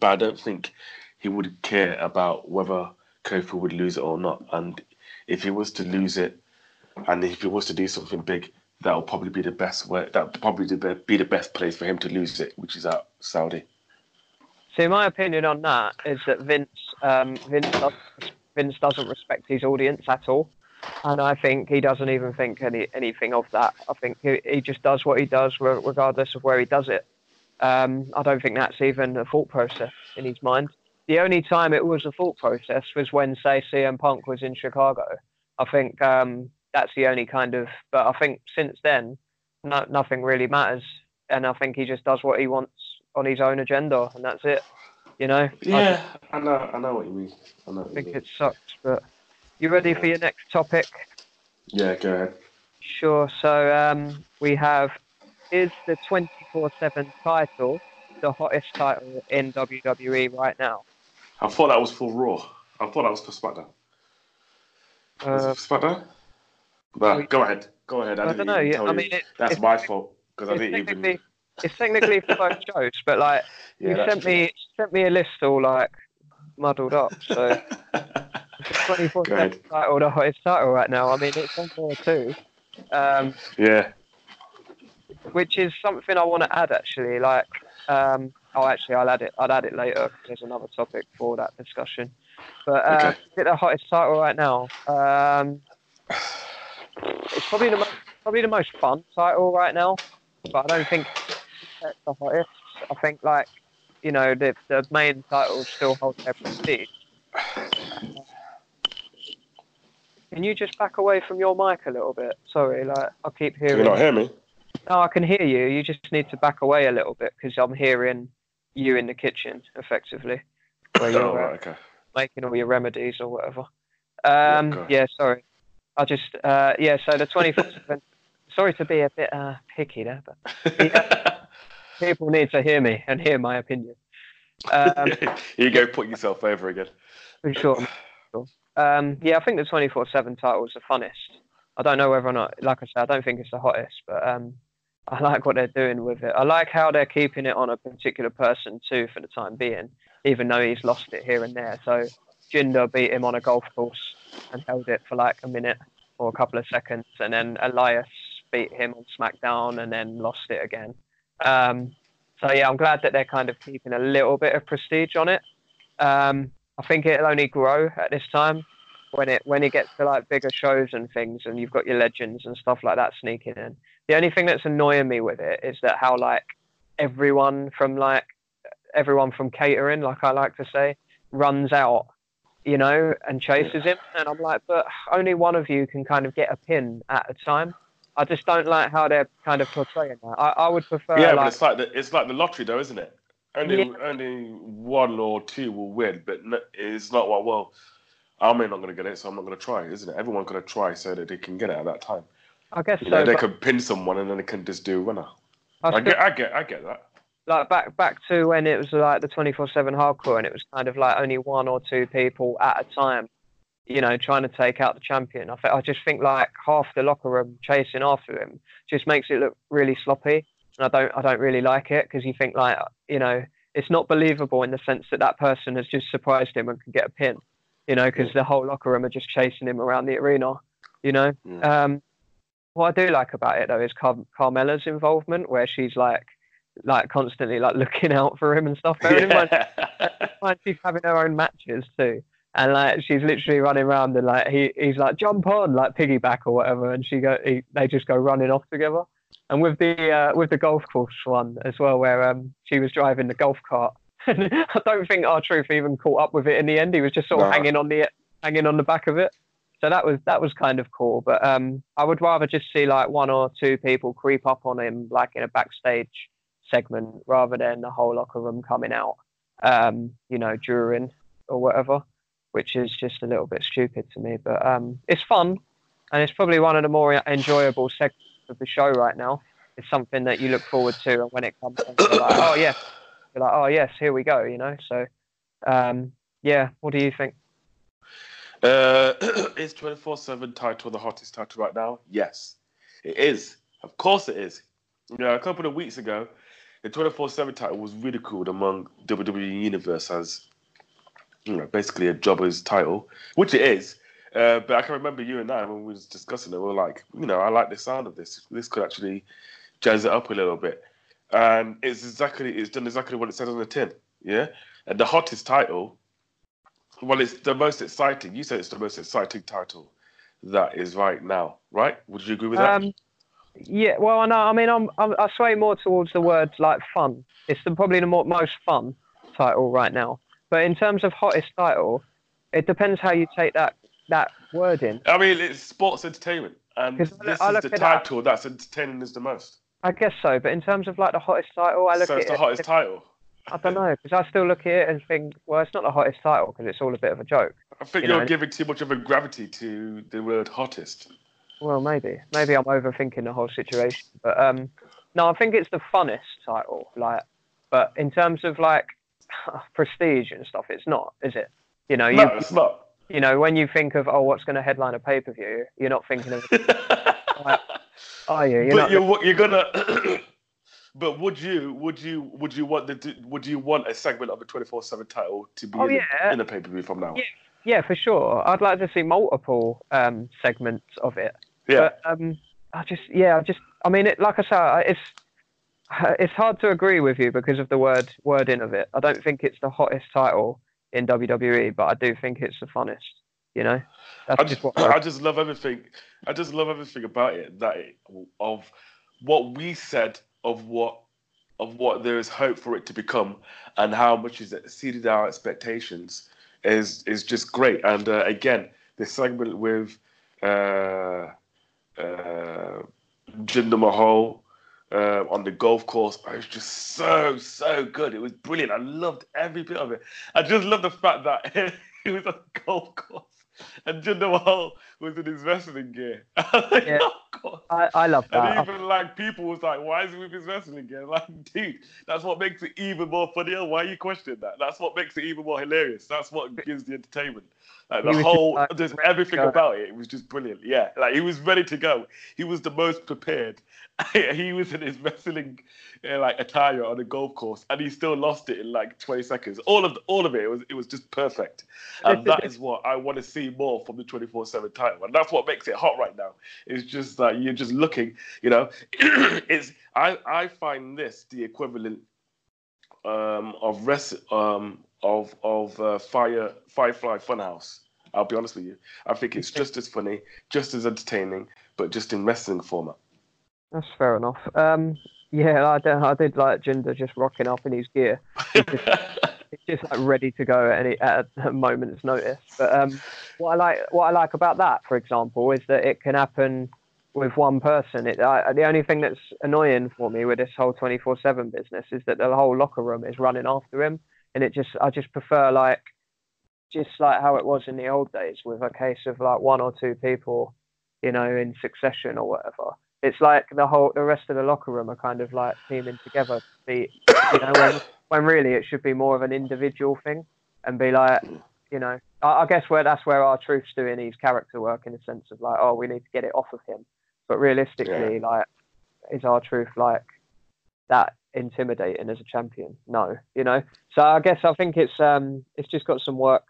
But I don't think he would care about whether Kofi would lose it or not. And if he was to lose it and if he was to do something big, that will probably be the best way. That will probably be the best place for him to lose it, which is at Saudi. See, my opinion on that is that Vince um, Vince, does, Vince doesn't respect his audience at all, and I think he doesn't even think any anything of that. I think he, he just does what he does, regardless of where he does it. Um, I don't think that's even a thought process in his mind. The only time it was a thought process was when, say, CM Punk was in Chicago. I think um, that's the only kind of. But I think since then, no, nothing really matters, and I think he just does what he wants on his own agenda, and that's it. You know. Yeah, I, I know. I know what you mean. I know. I think it sucks, but you ready for your next topic? Yeah, go ahead. Sure. So um, we have is the 24/7 title the hottest title in WWE right now? I thought that was for Raw. I thought that was for SmackDown. Uh, SmackDown? But go ahead. Go ahead. I, I don't know. I mean, it, that's my fault because I didn't even. It's technically for both shows, but like yeah, you sent true. me sent me a list all like muddled up. So twenty four seven title, the hottest title right now. I mean, it's on four two. Um, yeah. Which is something I want to add actually. Like, um, oh, actually, I'll add it. I'll add it later. There's another topic for that discussion. But uh, okay. is the hottest title right now? Um, it's probably the most, probably the most fun title right now, but I don't think it's the hottest. I think like you know the the main title still holds their prestige. Can you just back away from your mic a little bit? Sorry, like I keep hearing. You not hear me? No, I can hear you. You just need to back away a little bit because I'm hearing you in the kitchen, effectively, where you're oh, right, okay. making all your remedies or whatever. Um, yeah, yeah, sorry. I just, uh, yeah. So the 24th. sorry to be a bit uh, picky there, but people need to hear me and hear my opinion. Um, Here you go, put yourself over again. For sure. Um, yeah, I think the 24 7 title is the funnest. I don't know whether or not, like I said, I don't think it's the hottest, but um, I like what they're doing with it. I like how they're keeping it on a particular person too for the time being, even though he's lost it here and there. So Jinder beat him on a golf course and held it for like a minute or a couple of seconds, and then Elias beat him on SmackDown and then lost it again. Um, so yeah, I'm glad that they're kind of keeping a little bit of prestige on it. Um, I think it'll only grow at this time when it when it gets to like bigger shows and things, and you've got your legends and stuff like that sneaking in. The only thing that's annoying me with it is that how like everyone from like everyone from catering, like I like to say, runs out, you know, and chases him, and I'm like, but only one of you can kind of get a pin at a time. I just don't like how they're kind of portraying that. I, I would prefer. Yeah, like, but it's like the, it's like the lottery, though, isn't it? Only yeah. only one or two will win, but it's not what. Well, I'm not going to get it, so I'm not going to try, isn't it? Everyone's going to try so that they can get it at that time. I guess you so. Know, they could pin someone and then they can just do a winner. I, I get, I get, I get that. Like back back to when it was like the 24/7 hardcore, and it was kind of like only one or two people at a time, you know, trying to take out the champion. I, th- I just think like half the locker room chasing after him just makes it look really sloppy, and I don't, I don't really like it because you think like, you know, it's not believable in the sense that that person has just surprised him and can get a pin, you know, because the whole locker room are just chasing him around the arena, you know. Um, what I do like about it though is Car- Carmella's involvement, where she's like, like constantly like looking out for him and stuff. Bearing yeah. in mind, she's having her own matches too, and like she's literally running around and like he he's like jump on like piggyback or whatever, and she go he, they just go running off together. And with the uh, with the golf course one as well, where um she was driving the golf cart. I don't think R-Truth even caught up with it in the end. He was just sort of hanging on the hanging on the back of it. So that was that was kind of cool. But um, I would rather just see like one or two people creep up on him, like in a backstage segment, rather than the whole locker room coming out, um, you know, during or whatever, which is just a little bit stupid to me. But um, it's fun, and it's probably one of the more enjoyable segments of the show right now. It's something that you look forward to, and when it comes, like, oh yes, you're like, oh yes, here we go, you know. So, um, yeah, what do you think? Uh, is 24 7 title the hottest title right now? Yes, it is. Of course it is. You know, a couple of weeks ago, the 24 7 title was ridiculed among WWE Universe as you know, basically a jobber's title, which it is. Uh, but I can remember you and I when we was discussing it. We were like, you know, I like the sound of this. This could actually jazz it up a little bit, and it's exactly it's done exactly what it says on the tin. Yeah, and the hottest title. Well, it's the most exciting. You said it's the most exciting title that is right now, right? Would you agree with that? Um, yeah, well, I know. I mean, I'm, I'm I sway more towards the word like fun. It's the, probably the more, most fun title right now. But in terms of hottest title, it depends how you take that that word in. I mean, it's sports entertainment, and this I is the title that's entertaining us the most. I guess so. But in terms of like the hottest title, I look at so at it's the it. hottest title. I don't know because I still look at it and think, well, it's not the hottest title because it's all a bit of a joke. I think You are giving too much of a gravity to the word hottest. Well, maybe, maybe I'm overthinking the whole situation. But um, no, I think it's the funnest title. Like, but in terms of like prestige and stuff, it's not, is it? You know, you No, it's not. you know when you think of oh, what's going to headline a pay per view, you're not thinking of, are you? You're but you're you're gonna. but would you would you would you want the would you want a segment of a twenty four seven title to be Oh, in, yeah. a, in a pay per view from now? Yeah. yeah, for sure. I'd like to see multiple um segments of it. Yeah. But um, I just, yeah, I just, I mean, it, like I said, it's it's hard to agree with you because of the word wording of it. I don't think it's the hottest title in WWE, but I do think it's the funnest. You know, that's I just just. I just love everything. I just love everything about it. That it, of what we said of what of what there is hope for it to become, and how much it's exceeded our expectations is is just great. And uh, again, the segment with uh, uh, Jinder Mahal uh, on the golf course. It was just so so good. It was brilliant. I loved every bit of it. I just love the fact that he was on the golf course and Jinder Mahal was in his wrestling gear. Yeah. Of course. I, I love that. And even like people was like, why is he with his wrestling gear? Like, dude, that's what makes it even more funnier. Why are you questioning that? That's what makes it even more hilarious. That's what gives the entertainment. Like the was just, whole, like, just everything about it. It was just brilliant. Yeah, like he was ready to go. He was the most prepared. he was in his wrestling uh, like attire on a golf course, and he still lost it in like 20 seconds. All of all of it, it was it was just perfect. And that is what I want to see more from the 24/7 title, and that's what makes it hot right now. It's just that you're just looking, you know. it's I I find this the equivalent um, of rest um, of of uh, Fire Firefly Funhouse. I'll be honest with you. I think it's just as funny, just as entertaining, but just in wrestling format. That's fair enough. Um, yeah, I did, I did like Jinder just rocking up in his gear. It's just like ready to go at any at a moment's notice. But um, what I like what I like about that, for example, is that it can happen with one person. It I, the only thing that's annoying for me with this whole twenty four seven business is that the whole locker room is running after him, and it just I just prefer like just like how it was in the old days with a case of like one or two people, you know, in succession or whatever. It's like the whole the rest of the locker room are kind of like teaming together to beat, you know, when when really it should be more of an individual thing and be like, you know, I, I guess where that's where R-Truth's doing his character work in the sense of like, oh, we need to get it off of him. But realistically, like, is our truth like that intimidating as a champion? No, you know. So I guess I think it's um it's just got some work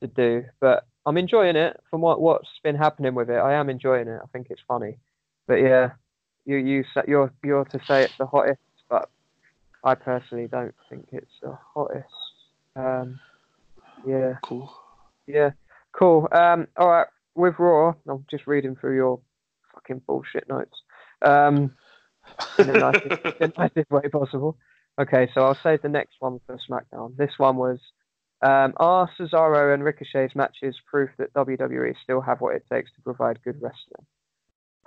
to do, but I'm enjoying it from what what's been happening with it. I am enjoying it. I think it's funny, but yeah, you you you're you're to say it's the hottest, but I personally don't think it's the hottest. Um, yeah, Cool. yeah, cool. Um, all right, with Raw, I'm just reading through your fucking bullshit notes. Um, in the nicest, the nicest way possible. Okay, so I'll save the next one for SmackDown. This one was um, Are Cesaro and Ricochet's matches proof that WWE still have what it takes to provide good wrestling?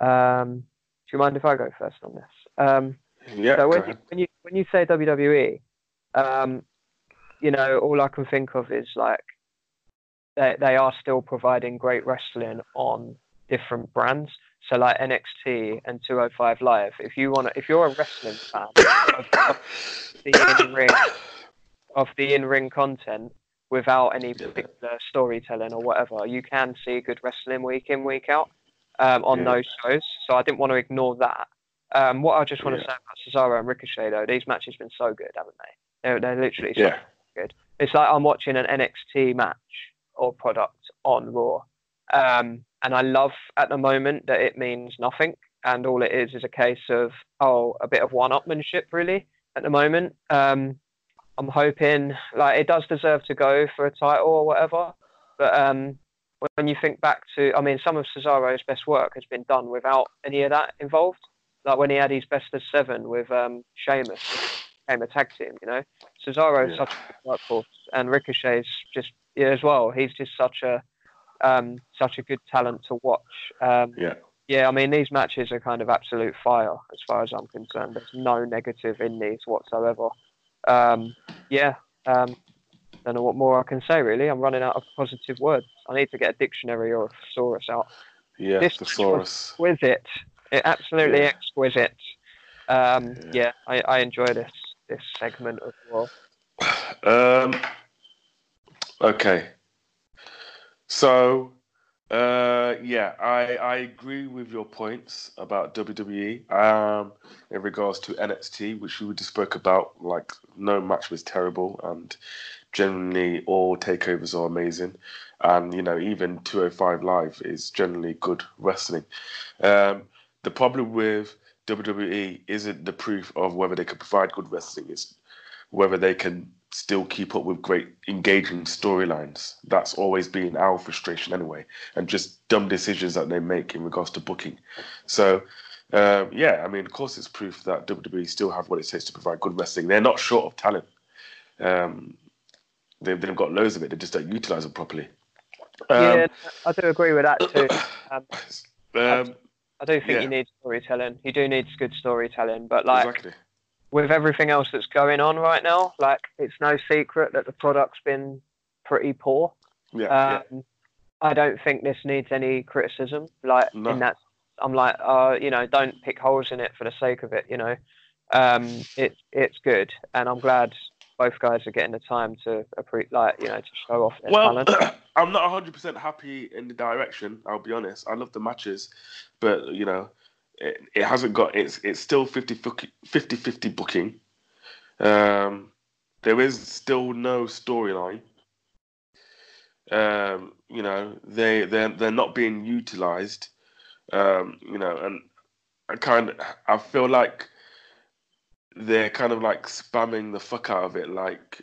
Um, do you mind if I go first on this? Um, yeah. so when you, when you when you say WWE, um, you know, all I can think of is like they they are still providing great wrestling on different brands. So like NXT and 205 Live. If you want, if you're a wrestling fan of, of the in ring of the in ring content without any particular storytelling or whatever, you can see good wrestling week in week out um, on Yeah. those shows. So I didn't want to ignore that. Um, what I just want Yeah. to say about Cesaro and Ricochet though, these matches have been so good, haven't they? They're, they're literally so Yeah. good. It's like I'm watching an NXT match or product on Raw, Um, and I love at the moment that it means nothing, and all it is is a case of oh, a bit of one-upmanship really at the moment. Um, I'm hoping like it does deserve to go for a title or whatever, but um, when you think back to, I mean, some of Cesaro's best work has been done without any of that involved. Like when he had his best of seven with um, Sheamus, became a tag team. You know, Cesaro's Yeah. such a good workhorse, and Ricochet's just yeah as well. He's just such a um, such a good talent to watch. Um, Yeah. yeah, I mean these matches are kind of absolute fire as far as I'm concerned. There's no negative in these whatsoever. Um, yeah, um, don't know what more I can say really. I'm running out of positive words. I need to get a dictionary or a thesaurus out. Yeah, This- thesaurus. Exquisite, it, absolutely Yeah. exquisite. Um, Yeah. yeah, I, I enjoy this this segment as well. Um. Okay. So, uh, yeah, I I agree with your points about WWE. Um, in regards to NXT, which we just spoke about, like no match was terrible, and generally all takeovers are amazing, and you know even 205 Live is generally good wrestling. Um, the problem with WWE isn't the proof of whether they can provide good wrestling; it's whether they can still keep up with great engaging storylines. That's always been our frustration anyway, and just dumb decisions that they make in regards to booking. So, um, yeah, I mean, of course, it's proof that WWE still have what it takes to provide good wrestling. They're not short of talent. Um, they've, they've got loads of it. They just don't utilize it properly. Um, yeah, I do agree with that too. Um, um, I do think Yeah. you need storytelling. You do need good storytelling, but like exactly. With everything else that's going on right now, like it's no secret that the product's been pretty poor. Yeah, Um, I don't think this needs any criticism. Like No. in that, I'm like, uh, you know, don't pick holes in it for the sake of it. You know, um, it's it's good, and I'm glad both guys are getting the time to appre- like you know to show off their Well, talent. I'm not 100% happy in the direction. I'll be honest. I love the matches, but you know, it, it hasn't got. It's it's still 50 50 50 booking. Um, there is still no storyline. Um, you know, they they they're not being utilized. Um, you know, and I kind of I feel like they're kind of like spamming the fuck out of it, like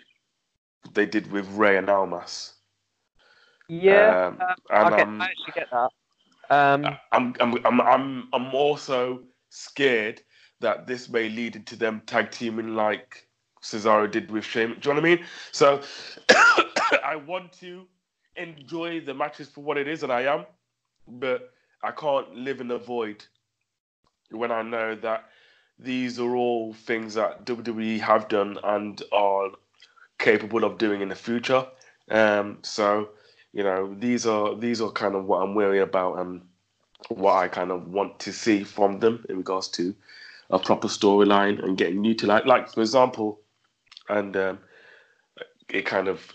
they did with Rey and Almas. yeah, Um, um, and I, get, I actually get that. Um, I'm, I'm, I'm, I'm, I'm also scared that this may lead into them tag teaming like Cesaro did with Shane. Do you know what I mean? So I want to enjoy the matches for what it is, and I am, but I can't live in the void when I know that these are all things that WWE have done and are capable of doing in the future. Um, so you know these are these are kind of what I'm worried about and what I kind of want to see from them in regards to a proper storyline and getting utilized. Like like for example, and um, it kind of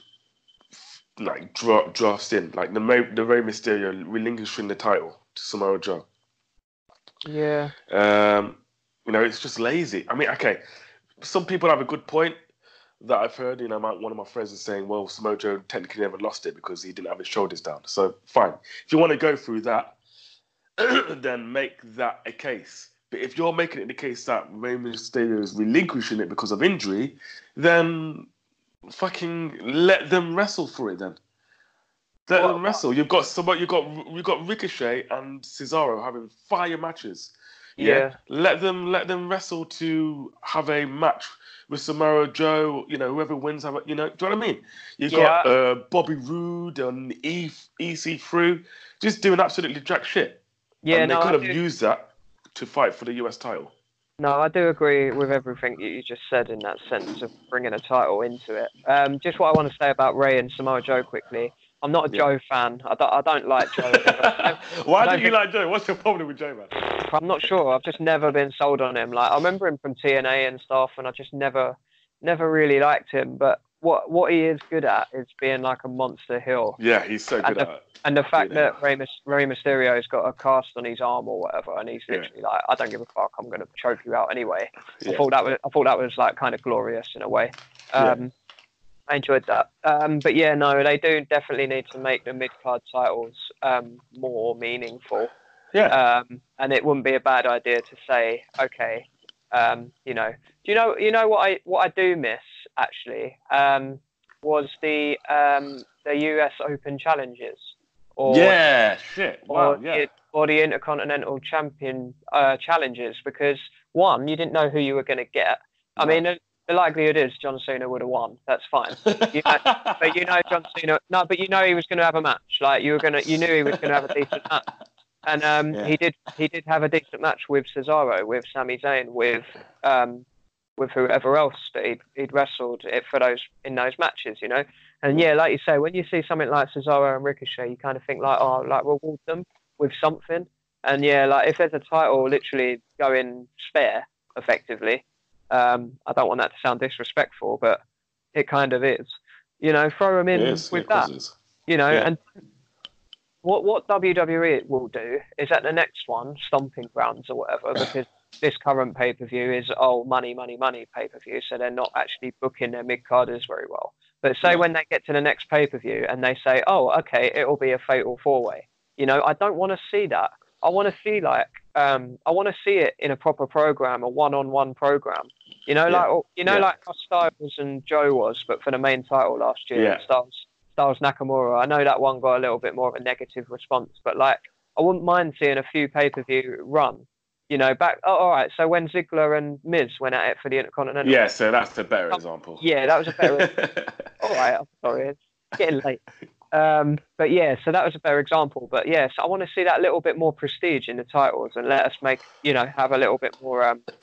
like dra- drafts in like the May- the Rey Mysterio relinquishing the title to Samoa Joe. yeah, Um, you know, it's just lazy. I mean, okay, some people have a good point that I've heard. You know, my, one of my friends is saying, well, Samoa Joe technically never lost it because he didn't have his shoulders down. So, fine. If you want to go through that, then make that a case. But if you're making it the case that Rey Mysterio is relinquishing it because of injury, then fucking let them wrestle for it then. Let Well, them uh, wrestle. You've got somebody. You've got you've got Ricochet and Cesaro having fire matches. yeah, Let them let them wrestle to have a match with Samoa Joe. You know, whoever wins, you know. Do you know what I mean? You've got uh, Bobby Roode and E EC3 just doing absolutely jack shit. yeah. and they no, could I have do- used that to fight for the US title. No, I do agree with everything that you just said in that sense of bringing a title into it. Um, just what I want to say about Rey and Samoa Joe quickly. I'm not a Yeah. Joe fan. I don't, I don't like Joe. Why don't do you think- like Joe? What's your problem with Joe, man? I'm not sure. I've just never been sold on him. Like I remember him from TNA and stuff, and I just never, never really liked him. But what what he is good at is being like a monster heel. Yeah, he's so good And at it. And the fact Yeah. that Rey, Rey Mysterio's got a cast on his arm or whatever, and he's Yeah. literally like, I don't give a fuck. I'm going to choke you out anyway. I thought that was I thought that was like kind of glorious in a way. Yeah. Um, I enjoyed that. Um, but yeah, no, they do definitely need to make the mid card titles um, more meaningful. Yeah. Um, and it wouldn't be a bad idea to say, okay, um, you know, do you know, you know what I what I do miss actually um, was the um, the U.S. Open challenges. Or, yeah, shit. Wow, or, yeah. the, or the Intercontinental Champion uh, challenges because one, you didn't know who you were going to get. I mean, the, likelihood is John Cena would have won. That's fine. You know, but you know John Cena. No, but you know he was going to have a match. Like you were going to, you knew he was going to have a decent match, and um, Yeah. he did. He did have a decent match with Cesaro, with Sami Zayn, with um, with whoever else that he'd, he'd wrestled it for those in those matches. You know, and yeah, like you say, when you see something like Cesaro and Ricochet, you kind of think like, oh, like reward them with something. And yeah, like if there's a title literally going spare, effectively, um, I don't want that to sound disrespectful, but it kind of is. You know, throw them in is, with yeah, that. course it is. You know, Yeah. and what what WWE will do is at the next one, Stomping Grounds or whatever, because this current pay per view is oh money, money, money pay per view, so they're not actually booking their mid carders very well. But say No. when they get to the next pay per view and they say, oh okay, it'll be a fatal four way. You know, I don't want to see that. I want to see like um, I want to see it in a proper program, a one on one program. You know, Yeah. like you know, Yeah. like how Styles and Joe was, but for the main title last year, Yeah. Styles Styles Nakamura. I know that one got a little bit more of a negative response, but like I wouldn't mind seeing a few pay per view run. You know, back. Oh, all right. So when Ziggler and Miz went at it for the Intercontinental. Yeah, so that's a better example. Yeah, that was a better. all right. I'm sorry. It's getting late. Um, but yeah, so that was a better example. But yeah, so I want to see that little bit more prestige in the titles and let us make, you know, have a little bit more, um,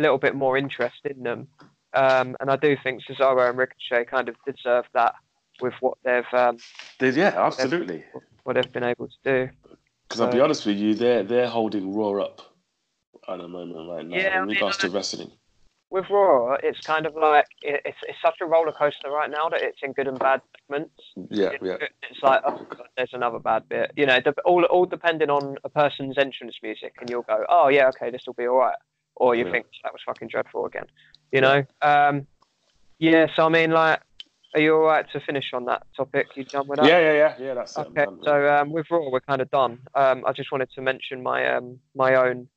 little bit more interest in them. Um, and I do think Cesaro and Ricochet kind of deserve that with what they've um, yeah, absolutely. what they've been able to do. Because I'll be honest with you, they're they're holding Raw up at the moment right now Yeah, I in mean, to wrestling. With Raw, it's kind of like it, it's it's such a roller coaster right now that it's in good and bad segments. Yeah, yeah. It's like, oh god, there's another bad bit. You know, all all depending on a person's entrance music, and you'll go, oh yeah, okay, this will be all right, or you Yeah. think that was fucking dreadful again. You know, um, yeah. So I mean, like, are you all right to finish on that topic? You done with that? Yeah, yeah, yeah, yeah. That's Okay, it. so um, with Raw, we're kind of done. Um, I just wanted to mention my um, my own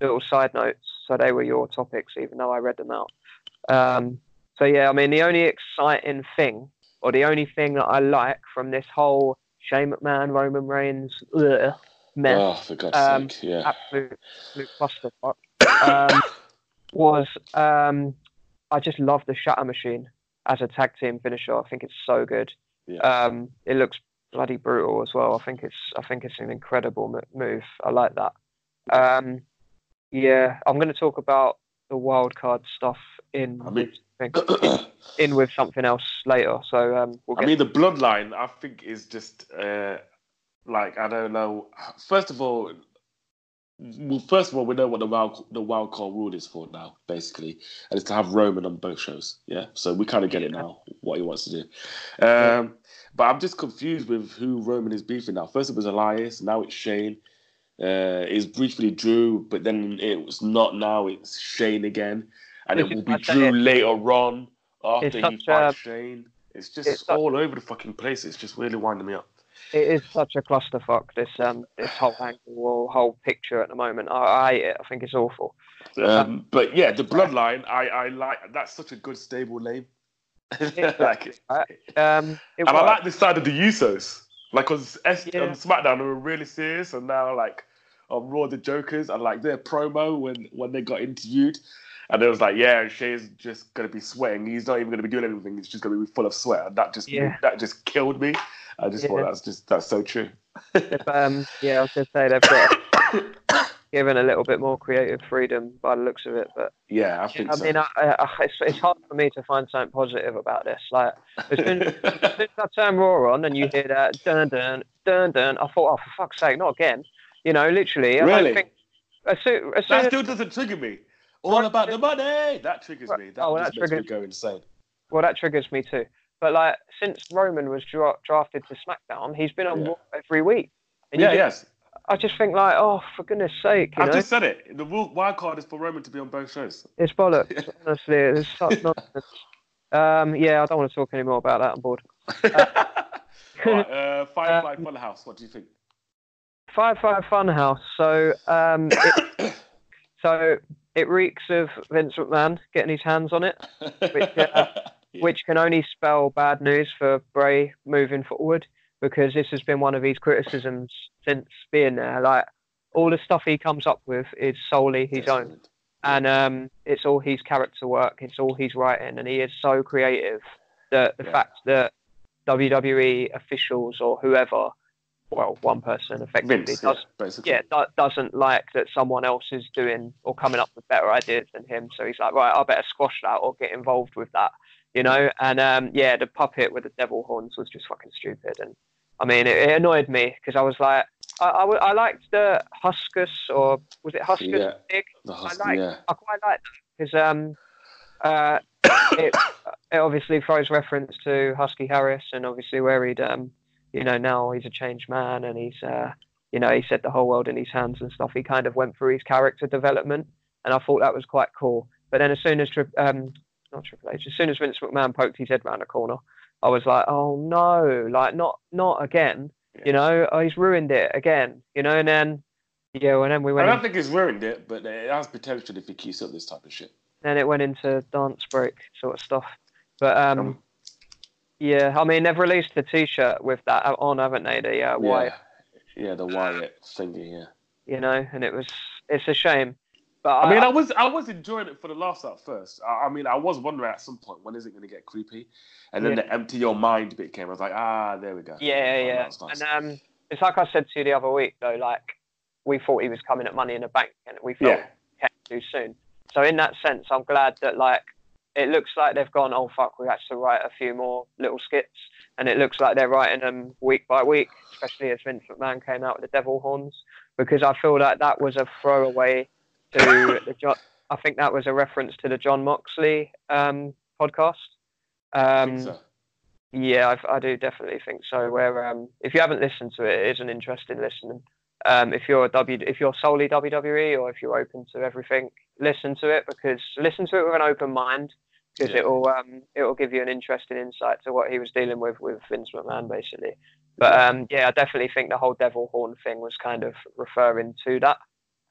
little side notes, so they were your topics, even though I read them out. Um, so yeah, I mean, the only exciting thing, or the only thing that I like from this whole Shane McMahon, Roman Reigns ugh, mess, Oh, for God's um, sake, yeah. absolute, absolute clusterfuck, um, was um, I just love the Shatter Machine as a tag team finisher. I think it's so good. Yeah. Um, it looks bloody brutal as well. I think it's I think it's an incredible move. I like that. Um, yeah, I'm going to talk about the wild card stuff in I mean, in, in with something else later. So um, we'll I get mean, the bloodline, I think, is just uh, like I don't know. First of all, well, first of all, we know what the wild the wild card rule is for now, basically, and it's to have Roman on both shows. Yeah, so we kind of get it now what he wants to do. Um, but I'm just confused with who Roman is beefing now. First it was Elias, now it's Shane. Uh, it's briefly Drew, but then it was not. Now it's Shane again, and it will be what I said, Drew later on after he fights Shane. It's just it's all over the fucking place. It's just really winding me up. It is such a clusterfuck. This um this whole angle whole picture at the moment. I, I hate it. I think it's awful. Um, but yeah, the bloodline, I, I like. That's such a good stable name. I like it. Um, it And I like the side of the Usos. Like on, S- Yeah. on SmackDown, they were really serious, and now like on Raw, the Jokers, and like their promo when when they got interviewed, and it was like, yeah, Shay's just gonna be sweating. He's not even gonna be doing anything. He's just gonna be full of sweat, and that just Yeah. that just killed me. I just thought that's just that's so true. Um, yeah, I was to say they've got given a little bit more creative freedom by the looks of it. But Yeah, I think I so. mean, I, I, it's, it's hard for me to find something positive about this. Like, as soon as soon as I turn Raw on and you hear that dun dun dun dun, I thought, oh, for fuck's sake, not again. You know, literally. I Really? think, as soon, as soon that still doesn't trigger me. All about the money. That triggers me. That Oh, well, just that makes me triggers- go insane. well, that triggers me too. But like, since Roman was dra- drafted to SmackDown, he's been on Yeah. Every week. And Yeah, just- yes. I just think like, oh, for goodness sake, know, just said it. The wild card is for Roman to be on both shows. it's bollocks. honestly, it's such nonsense. Um, yeah, I don't want to talk anymore about that. I'm bored. Right, uh, Firefly Funhouse. What do you think? Firefly Funhouse. So, um, it, so it reeks of Vince McMahon getting his hands on it, Which, uh, Yeah. which can only spell bad news for Bray moving forward because this has been one of his criticisms since being there. Like all the stuff he comes up with is solely his own. And um, it's all his character work. It's all he's writing, and he is so creative that the Yeah. fact that WWE officials or whoever, well, one person effectively Vince, does, basically. yeah, do- doesn't like that someone else is doing or coming up with better ideas than him. So he's like, right, I better squash that or get involved with that, you know. And um, yeah, the puppet with the devil horns was just fucking stupid, and I mean, it, it annoyed me because I was like. I I liked the Huskus, or was it Huskus Yeah. Pig? The hus- like- yeah. I quite like that because um, uh, it, it obviously throws reference to Husky Harris and obviously where he'd um, you know, now he's a changed man and he's uh, you know, he said the whole world in his hands and stuff. He kind of went through his character development, and I thought that was quite cool. But then as soon as um, not Triple H, as soon as Vince McMahon poked his head round the corner, I was like, oh no, like not not again. You know, oh, he's ruined it again. You know, and then yeah, and then we went. I don't in- think he's ruined it, but it has potential if he keeps up this type of shit. then it went into dance break sort of stuff. But um, Um, yeah, I mean they've released a T-shirt with that on, haven't they? The uh, Wyatt, Yeah, yeah, the Wyatt thingy. Yeah. you know, and it was it's a shame. But I mean, I was I was enjoying it for the last at first. I, I mean, I was wondering at some point when is it going to get creepy, and then Yeah. the empty your mind bit came. I was like, ah, there we go. yeah, Oh, yeah, nice. and um, it's like I said to you the other week though, like we thought he was coming at Money in the Bank, and we felt yeah, too soon. So in that sense, I'm glad that like it looks like they've gone, oh fuck, we have to write a few more little skits, and it looks like they're writing them week by week, especially as Vince McMahon came out with the devil horns, because I feel like that was a throwaway to the Jon. I think that was a reference to the Jon Moxley um, podcast. Um, so. yeah, I, I do definitely think so. Where um, if you haven't listened to it, it is an interesting listen. Um, if you're a W, if you're solely WWE, or if you're open to everything, listen to it because listen to it with an open mind because Yeah. it'll um, it'll give you an interesting insight to what he was dealing with with Vince McMahon, basically. But um, yeah, I definitely think the whole devil horn thing was kind of referring to that,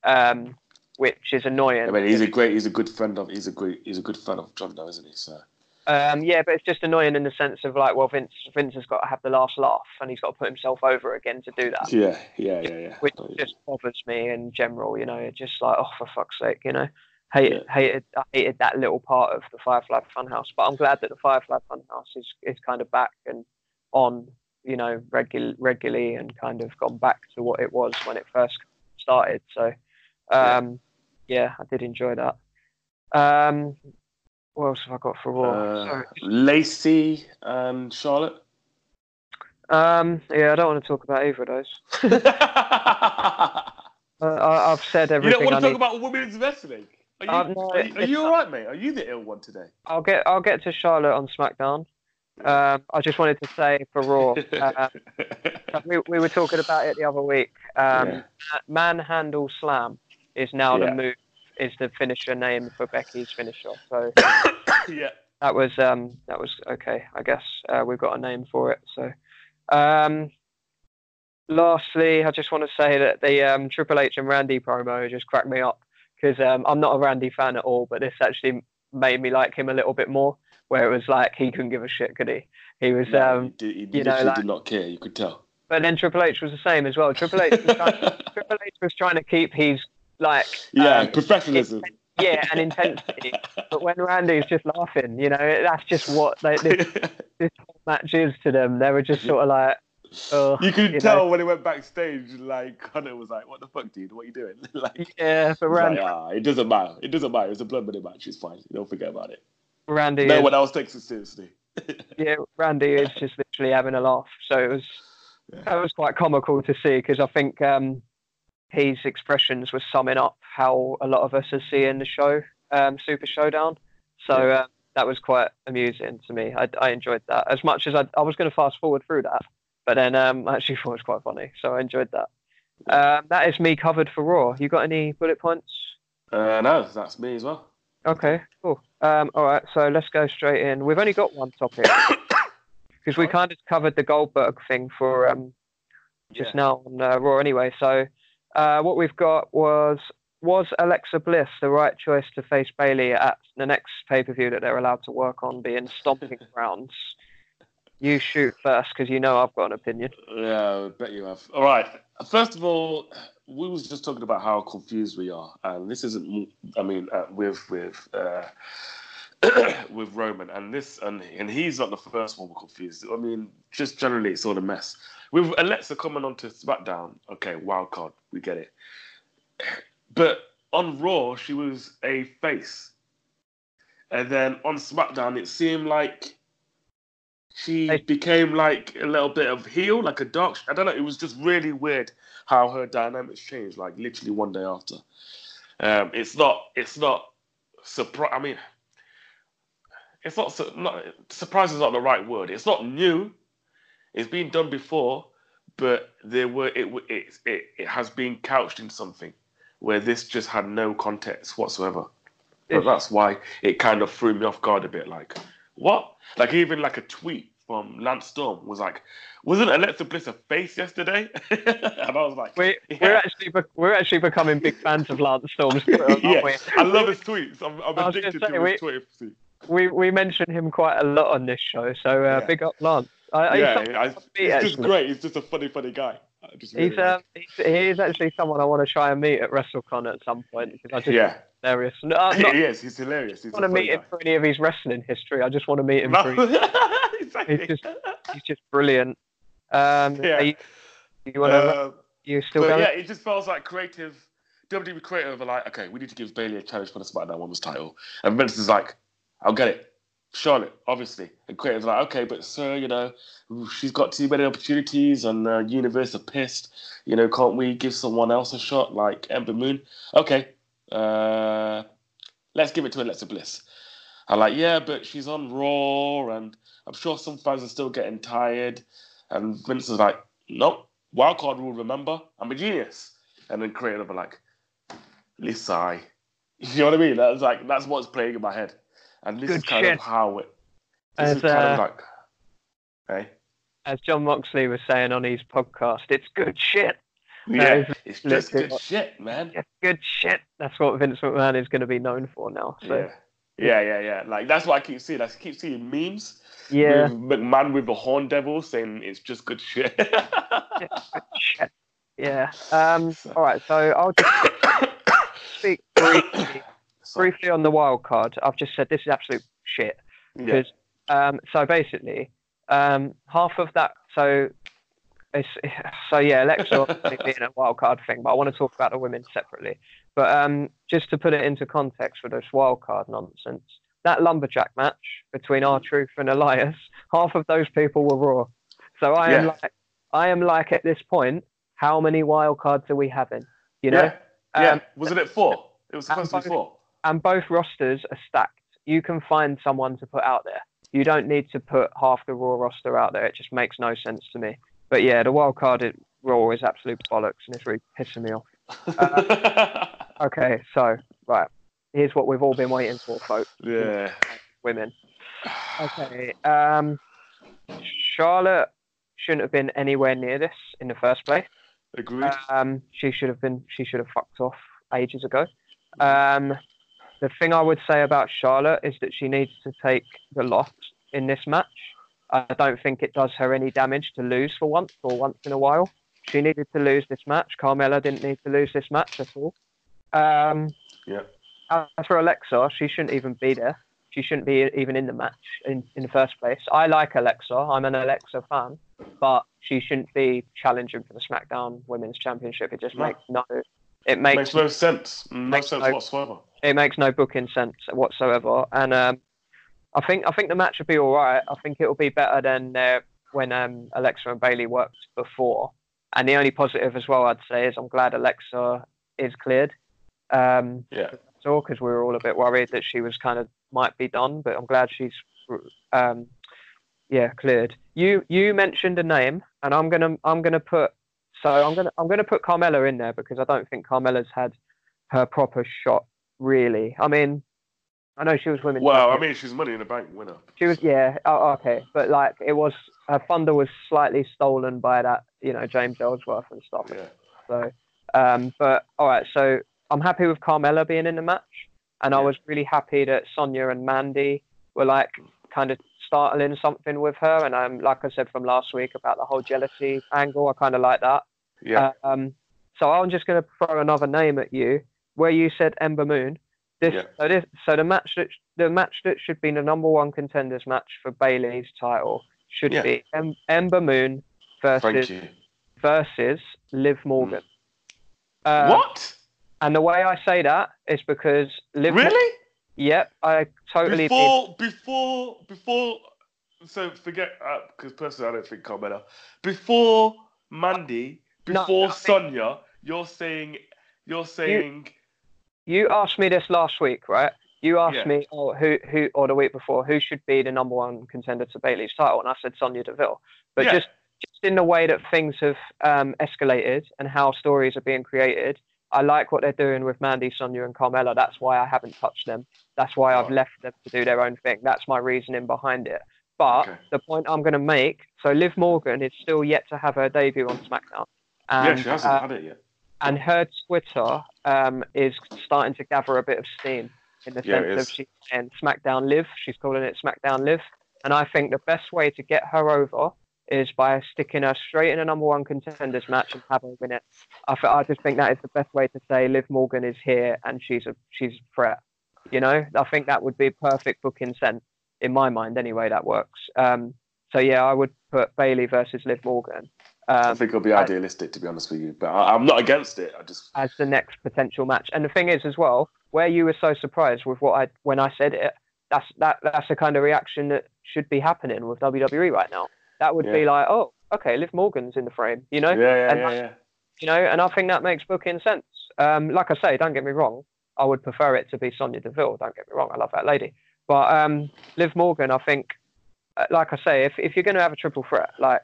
um, which is annoying. I mean, he's a great, he's a good friend of, he's a great, he's a good friend of John, though, isn't he? So Um, yeah, but it's just annoying in the sense of like, well, Vince Vince has got to have the last laugh, and he's got to put himself over again to do that, yeah, yeah, yeah, yeah. which Oh, yeah. just bothers me in general. You know, it's just like, oh, for fuck's sake, you know, hated hated I hated that little part of the Firefly Funhouse. But I'm glad that the Firefly Funhouse is is kind of back and on, you know, regular regularly and kind of gone back to what it was when it first started. So, um, yeah, I did enjoy that. Um, what else have I got for Raw? Uh, Lacey and Charlotte. Um, yeah, I don't want to talk about either of those. Uh, I, I've said everything You don't want to need. talk about women's wrestling. Are you, no, are, you- are you all right, mate? Are you the ill one today? I'll get I'll get to Charlotte on SmackDown. Um, I just wanted to say for Raw, uh, we, we were talking about it the other week. Um, Yeah. Manhandle Slam is now Yeah. the move, is the finisher name for Becky's finisher. So yeah. that was um that was okay. I guess uh, we've got a name for it. So, um, lastly, I just want to say that the um, Triple H and Randy promo just cracked me up because um, I'm not a Randy fan at all, but this actually made me like him a little bit more. Where it was like he couldn't give a shit, could he? He was. No, um, he, did, he you know, like- did not care. You could tell. but then Triple H was the same as well. Triple H was trying, Triple H was trying to keep his like yeah, um, professionalism. yeah and intensity. But when Randy's just laughing, you know, that's just what they, this, this whole match is to them. They were just sort of like, oh, you could you tell know. when he went backstage, like Connor was like, "What the fuck, dude? What are you doing?" like, yeah. But Randy, like, ah, it doesn't matter. It doesn't matter. It's a blood money match. It's fine. Don't forget about it. Randy, No is, one else takes it seriously. yeah, Randy is just literally having a laugh. So it was Yeah. that was quite comical to see because I think um, his expressions were summing up how a lot of us are seeing the show, um, Super Showdown. So Yeah. uh, that was quite amusing to me. I, I enjoyed that as much as I, I was going to fast forward through that, but then um, I actually thought it was quite funny. So I enjoyed that. Um, that is me covered for Raw. You got any bullet points? Uh, no, that's me as well. Okay, cool. Um, all right, so let's go straight in. We've only got one topic because we kind of covered the Goldberg thing for um, just Yeah. now on uh, Raw anyway. So uh, what we've got was was Alexa Bliss the right choice to face Bayley at the next pay per view that they're allowed to work on, being Stomping Grounds? You shoot first because you know I've got an opinion. Yeah, I bet you have. All right. First of all, we was just talking about how confused we are, and this isn't. I mean, uh, with with uh, with Roman, and this, and and he's not the first one we're confused. I mean, just generally, it's all a mess. With Alexa coming onto SmackDown, okay, wild card, we get it. But on Raw, she was a face, and then on SmackDown, it seemed like she Hey. became like a little bit of heel, like a dark. I don't know. It was just really weird how her dynamics changed, like literally one day after. Um, it's not. It's not. Surprise. I mean, it's not. Not surprise is not the right word. It's not new. It's been done before, but there were. It it it, it has been couched in something where this just had no context whatsoever. But that's why it kind of threw me off guard a bit. Like, what? Like even like a tweet from Lance Storm was like, "Wasn't Alexa Bliss a face yesterday?" and I was like, We, Yeah. We're actually we're actually becoming big fans of Lance Storm's Twitter, yeah, we? I love his tweets. I'm, I'm I was gonna addicted say, to we- his Twitter. we we mention him quite a lot on this show, so uh, Yeah. big up Lance. I, Yeah, I, I meet, he's just great. He's just a funny, funny guy. Just really He's um like. he's, he's actually someone I want to try and meet at WrestleCon at some point because I just yeah, hilarious. No, I'm not he is. He's hilarious. He's want to meet him for any of his wrestling history. I just want to meet him. For exactly. He's just- he's just brilliant. Um, Yeah. you, you want to? Uh, you still but yeah, it just feels like creative. WWE creative are like, okay, we need to give Bayley a challenge for the SmackDown Women's title, and Vince is like, I'll get it, Charlotte, obviously. And creative's like, okay, but sir, you know, she's got too many opportunities, and uh, Universe are pissed. You know, can't we give someone else a shot like Ember Moon? Okay, uh, let's give it to Alexa Bliss. I'm like, yeah, but she's on Raw, and I'm sure some fans are still getting tired. And Vince is like, nope, wildcard rule, remember? I'm a genius. And then creative are like, Lisa, you know what I mean? That's like that's what's playing in my head. And this Good is kind shit. of how it this As, is kind of uh, like Hey? As Jon Moxley was saying on his podcast, it's good shit. Yeah, it's just good what- shit, man. It's good shit. That's what Vince McMahon is going to be known for now. So Yeah. Yeah, yeah, yeah. Like that's what I keep seeing. I keep seeing memes yeah, with McMahon with the horn devil saying it's just good shit. shit. Yeah. Um. All right. So I'll just speak briefly, briefly on the wild card. I've just said this is absolute shit. yeah. because um, so basically um, half of that so it's so yeah Alexa being a wild card thing but I want to talk about the women separately but um, just to put it into context for this wild card nonsense that lumberjack match between R-Truth and Elias half of those people were raw so I am Yeah. like I am like at this point how many wild cards are we having you know yeah. yeah. Um, Wasn't it four? It was supposed to be four. And both rosters are stacked. You can find someone to put out there. You don't need to put half the Raw roster out there. It just makes no sense to me. But yeah, the wild card Raw is absolute bollocks, and it's really pissing me off. Uh, Okay, so right, here's what we've all been waiting for, folks. yeah. Women. Okay, um, Charlotte shouldn't have been anywhere near this in the first place. Agreed. Um, she should have been. She should have fucked off ages ago. Um, the thing I would say about Charlotte is that she needs to take the loss in this match. I don't think it does her any damage to lose for once or once in a while. She needed to lose this match. Carmella didn't need to lose this match at all. Um, yeah. as for Alexa, she shouldn't even be there. She shouldn't be even in the match in, in the first place. I like Alexa. I'm an Alexa fan, but she shouldn't be challenging for the SmackDown Women's Championship. It just No. makes no. It makes Makes no sense. No sense no- whatsoever. It makes no booking sense whatsoever. And um, I think I think the match will be all right. I think it will be better than uh, when um, Alexa and Bayley worked before. And the only positive as well I'd say is I'm glad Alexa is cleared. Um, Yeah. because we were all a bit worried that she was kind of might be done, but I'm glad she's um, yeah cleared. You you mentioned a name, and I'm gonna I'm gonna put so I'm gonna I'm gonna put Carmella in there because I don't think Carmella's had her proper shot really. I mean, I know she was women's. Well, I mean, she's Money in the Bank winner. she was yeah. Oh, okay, but like it was her thunder was slightly stolen by that you know James Ellsworth and stuff. Yeah. So, um, but all right. So I'm happy with Carmella being in the match, and I was really happy that Sonya and Mandy were like kind of startling something with her. And um, like I said from last week about the whole jealousy angle, I kind of like that. Yeah. Um, so I'm just going to throw another name at you, where you said Ember Moon. This, Yeah. so this, so the match that the match that should be the number one contenders match for Bayley's title should Yeah. be em- Ember Moon versus versus Liv Morgan. Uh, what? And the way I say that is because Liv. Really? yep, I totally. Before, before, before. So forget because personally, I don't think Carmella. Before Mandy, No, before think- Sonya, you're saying, you're saying, You asked me this last week, right? You asked Yeah. me, oh, who, who, or the week before, who should be the number one contender to Bayley's title, and I said Sonya Deville. But Yeah. just, just in the way that things have um, escalated and how stories are being created, I like what they're doing with Mandy, Sonya, and Carmella. That's why I haven't touched them. That's why I've Right. left them to do their own thing. That's my reasoning behind it. But Okay. the point I'm going to make, so Liv Morgan is still yet to have her debut on SmackDown. yeah, she hasn't uh, had it yet. And her Twitter um, is starting to gather a bit of steam in the Yeah, sense of she's saying SmackDown Live. She's calling it SmackDown Live, and I think the best way to get her over is by sticking her straight in a number one contenders match and have her win it. I, th- I just think that is the best way to say Liv Morgan is here and she's a she's a threat. You know, I think that would be perfect booking sense in my mind. Anyway, that works. Um, so yeah, I would put Bayley versus Liv Morgan. I Um, think it'll be I- idealistic, to be honest with you. But I, I'm not against it. I just, as the next potential match. And the thing is, as well, where you were so surprised with what I when I said it, that's that that's the kind of reaction that should be happening with WWE right now. That would be like, oh, okay, Liv Morgan's in the frame, you know, yeah, yeah, and yeah, yeah. you know, and I think that makes booking sense. Um, like I say, don't get me wrong, I would prefer it to be Sonya Deville. Don't get me wrong, I love that lady, but um, Liv Morgan, I think, uh, like I say, if if you're going to have a triple threat, like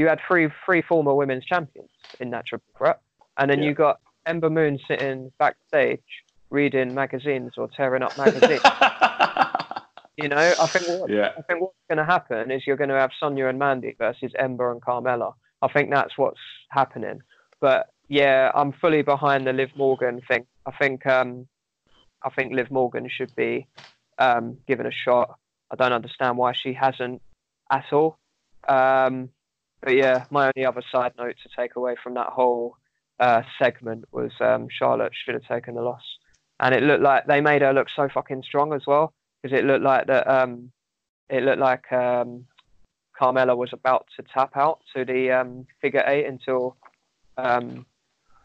you had three three former women's champions in that triple threat, and then Yeah. you got Ember Moon sitting backstage reading magazines or tearing up magazines. you know, I think what yeah, I think what's going to happen is you're going to have Sonya and Mandy versus Ember and Carmella. I think that's what's happening. But yeah, I'm fully behind the Liv Morgan thing. I think um, I think Liv Morgan should be um, given a shot. I don't understand why she hasn't at all. Um, but yeah, my only other side note to take away from that whole uh, segment was um, Charlotte should have taken the loss, and it looked like they made her look so fucking strong as well because it looked like that. Um, it looked like um, Carmella was about to tap out to the um, figure eight until um,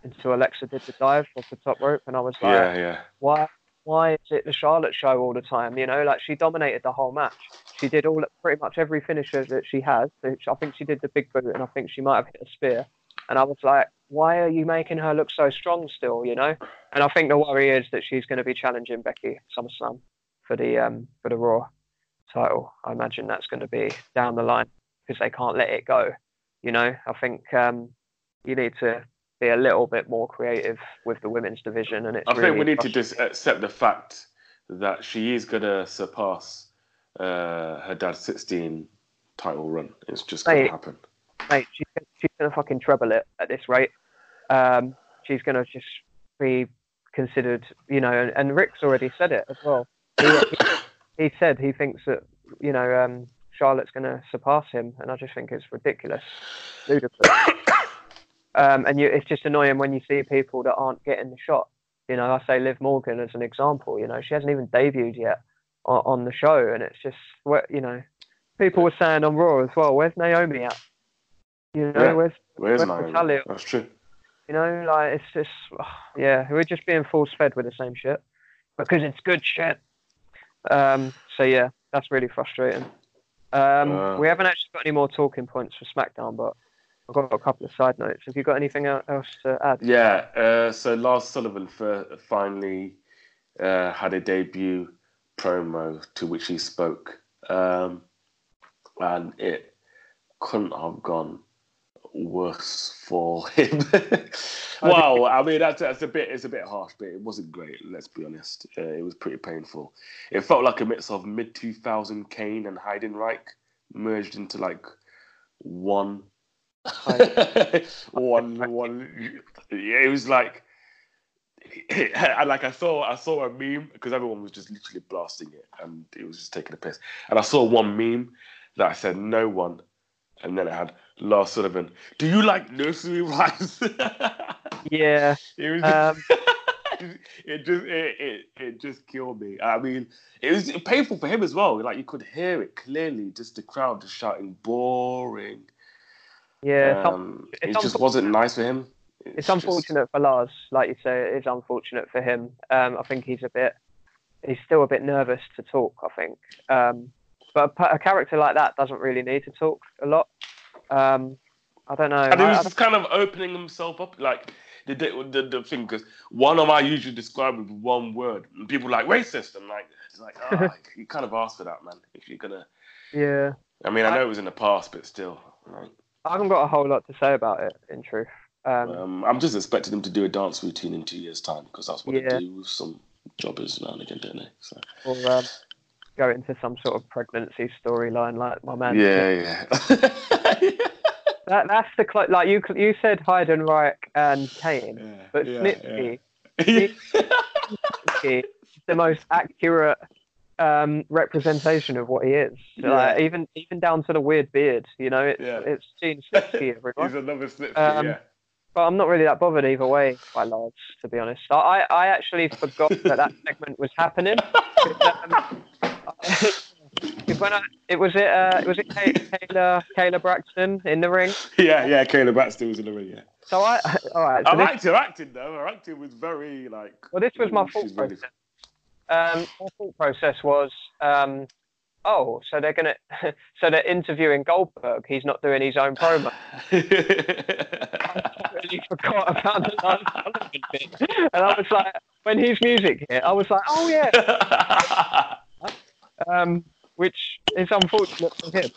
until Alexa did the dive off the top rope, and I was like, yeah, yeah. why why is it the Charlotte show all the time? You know, like she dominated the whole match. She did all pretty much every finisher that she has. I think she did the big boot, and I think she might have hit a spear. And I was like, why are you making her look so strong still? You know. And I think the worry is that she's going to be challenging Becky SummerSlam for the um for the Raw title. I imagine that's going to be down the line because they can't let it go. You know, I think um you need to be a little bit more creative with the women's division, and it's I think we need to just accept the fact that she is gonna surpass uh, her dad's 16 title run. It's just gonna happen. mate, she's, she's going to fucking treble it at this rate. Um, she's going to just be considered, you know, and, and Rick's already said it as well. He, he, he said he thinks that, you know, um, Charlotte's going to surpass him, and I just think it's ridiculous, ludicrous. Um, and you, it's just annoying when you see people that aren't getting the shot. You know, I say Liv Morgan as an example. You know, she hasn't even debuted yet on, on the show, and it's just, what you know, people were saying on Raw as well. Where's Naomi at? You know, Yeah. where's Where's Where's Naomi? Natalya? That's true. you know, like it's just, yeah, we're just being force fed with the same shit because it's good shit. Um, so yeah, that's really frustrating. Um, Uh. we haven't actually got any more talking points for SmackDown, but I've got a couple of side notes. Have you got anything else to add? Yeah. Uh, so Lars Sullivan for, finally uh, had a debut promo to which he spoke, um, and it couldn't have gone worse for him. wow, I mean that's that's a bit it's a bit harsh, but it wasn't great. Let's be honest, uh, it was pretty painful. It felt like a mix of mid two thousand Kane and Heidenreich merged into like one, one, one. Yeah, it was like. And like I saw, I saw a meme because everyone was just literally blasting it, and it was just taking a piss. And I saw one meme that I said, "No one and then it had Lars Sullivan. Do you like nursery rhymes? yeah. It was. Um, it just it, it it just killed me. I mean, it was painful for him as well. Like you could hear it clearly, just the crowd just shouting boring. Yeah. Um, it's it just wasn't nice for him. it's just- unfortunate for Lars, like you say. It is unfortunate for him. Um, I think he's a bit. He's still a bit nervous to talk. I think. Um, but a, a character like that doesn't really need to talk a lot. Um, I don't know. and he was I just kind of opening himself up, like the the, the, the thing. Because one of I usually describe with one word, and people like racist. I'm like, it's like, ah, you kind of asked for that, man. If you're gonna, yeah. I mean, I I- know it was in the past, but still, like, I haven't got a whole lot to say about it, in truth. Um, um, I'm just expecting them to do a dance routine in two years' time because that's what Yeah. they do with some jobbers now and again, don't they? So or um, go into some sort of pregnancy storyline, like my man. yeah, yeah, That, that's the cl- like you you said Heidenreich and Kane, yeah, but yeah, Snitsky, yeah. Snitsky is the most accurate um, representation of what he is. So, like, even even down to the weird beard, you know, it's Yeah. it's Gene Snitsky, everyone. He's another Snitsky, Um, yeah. But I'm not really that bothered either way by Lars, to be honest. I, I actually forgot that that segment was happening. um, when I, it was it uh, was it Kay- Kayla Kayla Braxton in the ring. Yeah, yeah, Kayla Braxton was in the ring, yeah. So I all right. So I this, liked her acting though. Her acting was very like. well, this was my thought really- process. Um, my thought process was, um, oh, so they're gonna, so they're interviewing Goldberg. He's not doing his own promo. I really forgot about the Lars bit, and I was like, when his music hit, I was like, oh yeah. um, which is unfortunate for him.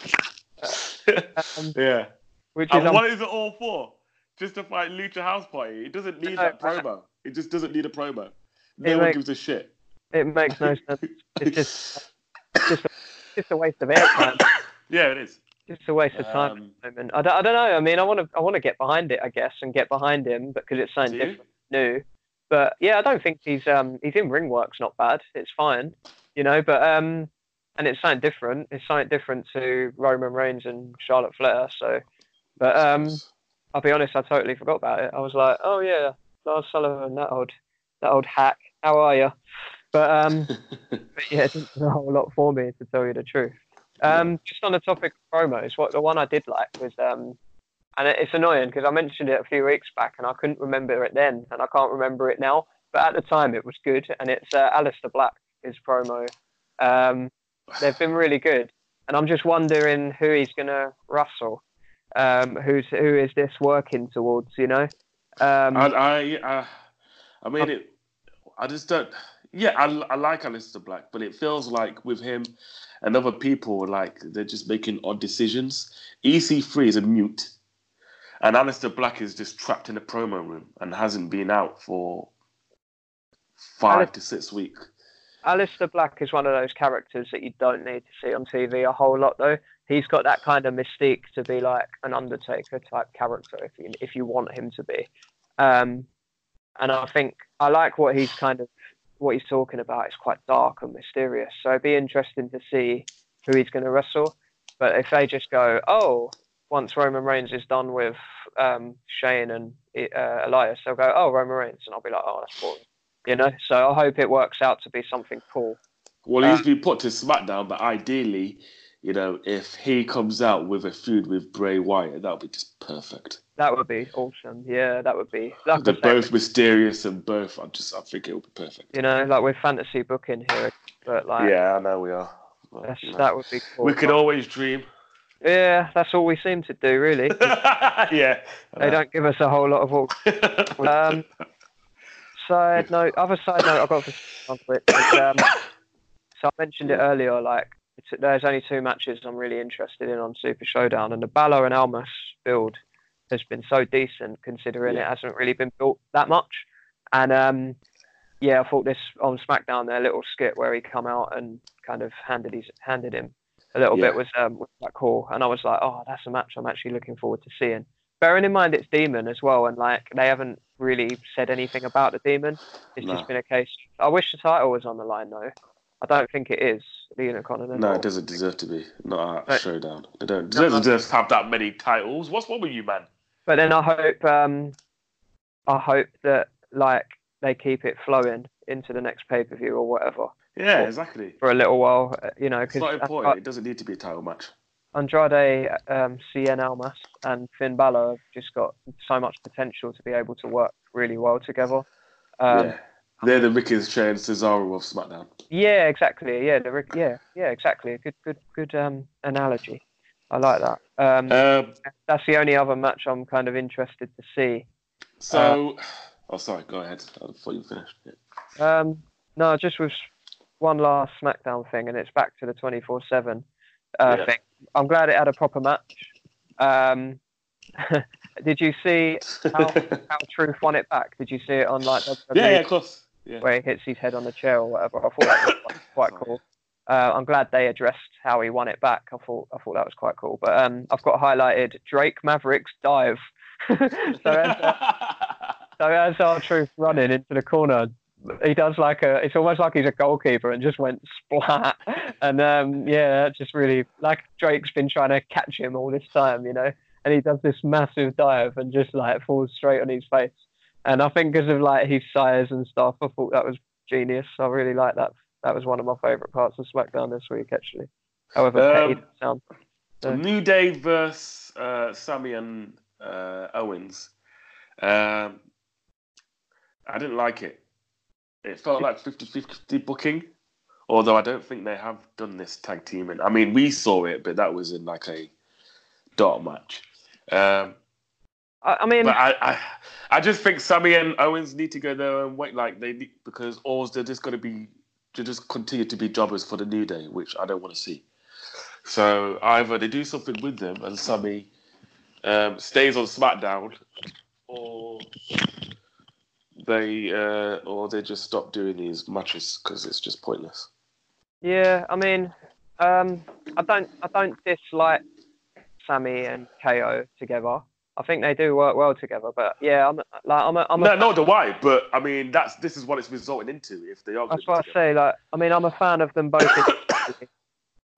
Um, yeah. which is And un- what is it all for? Just to fight Lucha House Party. It doesn't need No, that promo. It just doesn't need a promo. No one makes- gives a shit. It makes no sense. It's just, it's just, a, just a waste of airtime. Yeah, it is. Just a waste of time. Um, at the moment. I don't, I don't know. I mean, I want to, I want to get behind it, I guess, and get behind him because it's something Do you? different, new. But yeah, I don't think he's, um, he's in ring work's not bad. It's fine, you know. But um, and it's something different. It's something different to Roman Reigns and Charlotte Flair. So, but um, I'll be honest, I totally forgot about it. I was like, oh yeah, Lars Sullivan, that old, that old hack. How are you? But um, but yeah, it didn't do a whole lot for me to tell you the truth. Um, just on the topic of promos, what the one I did like was um, and it- it's annoying because I mentioned it a few weeks back and I couldn't remember it then, and I can't remember it now. But at the time, it was good, and it's uh, Aleister Black his promo. Um, they've been really good, and I'm just wondering who he's gonna wrestle. Um, who's who is this working towards? You know. Um, I, I, uh, I mean, it. I just don't. Yeah, I, I like Aleister Black, but it feels like with him and other people, like they're just making odd decisions. EC3 is a mute, and Aleister Black is just trapped in a promo room and hasn't been out for five to six weeks. Aleister Black is one of those characters that you don't need to see on TV a whole lot, though. He's got that kind of mystique to be like an Undertaker type character, if you if you want him to be. Um, and I think I like what he's kind of what he's talking about. is quite dark and mysterious, so it'd be interesting to see who he's going to wrestle. But if they just go, oh, once Roman Reigns is done with um, Shane and uh, Elias, they'll go, oh, Roman Reigns, and I'll be like, oh, that's boring you know. So I hope it works out to be something cool. Well, Uh, he's been put to SmackDown, but ideally, you know, if he comes out with a feud with Bray Wyatt, that would be just perfect. That would be awesome. Yeah, that would be. Like They're say, both mysterious and both. I just, I think it would be perfect. You know, like with fantasy booking here, but like, yeah, I know we are. But, that's, you know, that would be cool. we could always dream. Yeah, that's all we seem to do, really. yeah. they don't give us a whole lot of. All... Um, side note, other side note, I've got for on Um, so I mentioned it earlier. Like, it's, there's only two matches I'm really interested in on Super Showdown, and the Balor and Almas build has been so decent considering Yeah. it hasn't really been built that much. And um, yeah, I thought this on SmackDown their little skit where he come out and kind of handed his handed him a little Yeah. bit was um was quite cool. And I was like, oh, that's a match I'm actually looking forward to seeing. Bearing in mind it's Demon as well, and like they haven't really said anything about the Demon. It's just been a case. I wish the title was on the line though. I don't think it is the Unicorn. No, it doesn't deserve to be. Not a Right. Showdown. They don't. They don't deserve to have that many titles. What's wrong with you, man? But then I hope um, I hope that like they keep it flowing into the next pay per view or whatever Yeah, Well, exactly. for a little while. uh, You know, It's not because important. It doesn't need to be a title match. Andrade, um, Cien Almas, and Finn Balor have just got so much potential to be able to work really well together. Um, yeah. They're the Ricochet Cesaro of SmackDown. yeah. exactly. Yeah, the, Rick- yeah, yeah, exactly. Good, good, good um, analogy. I like that. Um, Um, that's the only other match I'm kind of interested to see. so, oh, sorry. Go ahead. I thought you finished. Yeah. Um, no, just with one last SmackDown thing, and it's back to the 24 7 uh, Yeah. thing. I'm glad it had a proper match. Um, did you see how, how Truth won it back? Did you see it on like the yeah, yeah, of course. Yeah. where he hits his head on the chair or whatever? I thought that was quite, quite cool. Uh, I'm glad they addressed how he won it back. I thought I thought that was quite cool. But um, I've got highlighted Drake Mavericks dive. so as, so as R-Truth running into the corner, he does like a. It's almost like he's a goalkeeper and just went splat. And um, yeah, just really like Drake's been trying to catch him all this time, you know. And he does this massive dive and just like falls straight on his face. And I think because of like his size and stuff, I thought that was genius. I really like that. That was one of my favourite parts of SmackDown this week, actually. However, Um. So New Day versus uh, Sami and uh, Owens. Um, I didn't like it. It felt like 50 50 booking, although I don't think they have done this tag teaming. I mean, we saw it, but that was in like a dart match. Um, I, I mean, but I, I, I just think Sami and Owens need to go there and wait, like they need, because or they're just going to be, they just continue to be jobbers for the New Day, which I don't want to see. So either they do something with them and Sami um, stays on SmackDown, or they, uh, or they just stop doing these matches because it's just pointless. Yeah, I mean, um, I don't, I don't dislike Sami and KO together. I think they do work well together. But yeah, I'm like, I'm a, I'm a, No, no, the why, but I mean that's this is what it's resulting into if they are. that's what I say. Like, I mean, I'm a fan of them both. individually.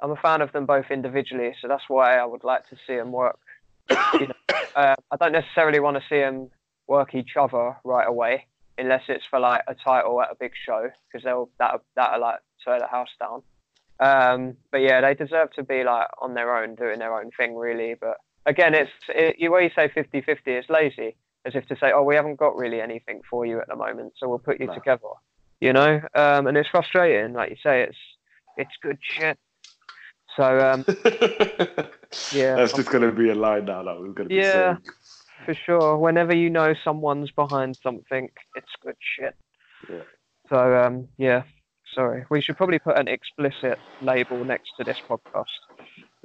I'm a fan of them both individually, so that's why I would like to see them work. You know, uh, I don't necessarily want to see them work each other right away, unless it's for like a title at a big show, because they'll that that'll like tear the house down. Um, but yeah, they deserve to be like on their own, doing their own thing, really. But again, it's it, you where you say 50-50, it's lazy, as if to say, oh, we haven't got really anything for you at the moment, so we'll put you No. together. You know, um, and it's frustrating. Like you say, it's it's good shit. So um, Yeah. That's just going to be a line now that we're going to be Yeah. saying. for sure, whenever you know someone's behind something, it's good shit. Yeah. So um, yeah, sorry, we should probably put an explicit label next to this podcast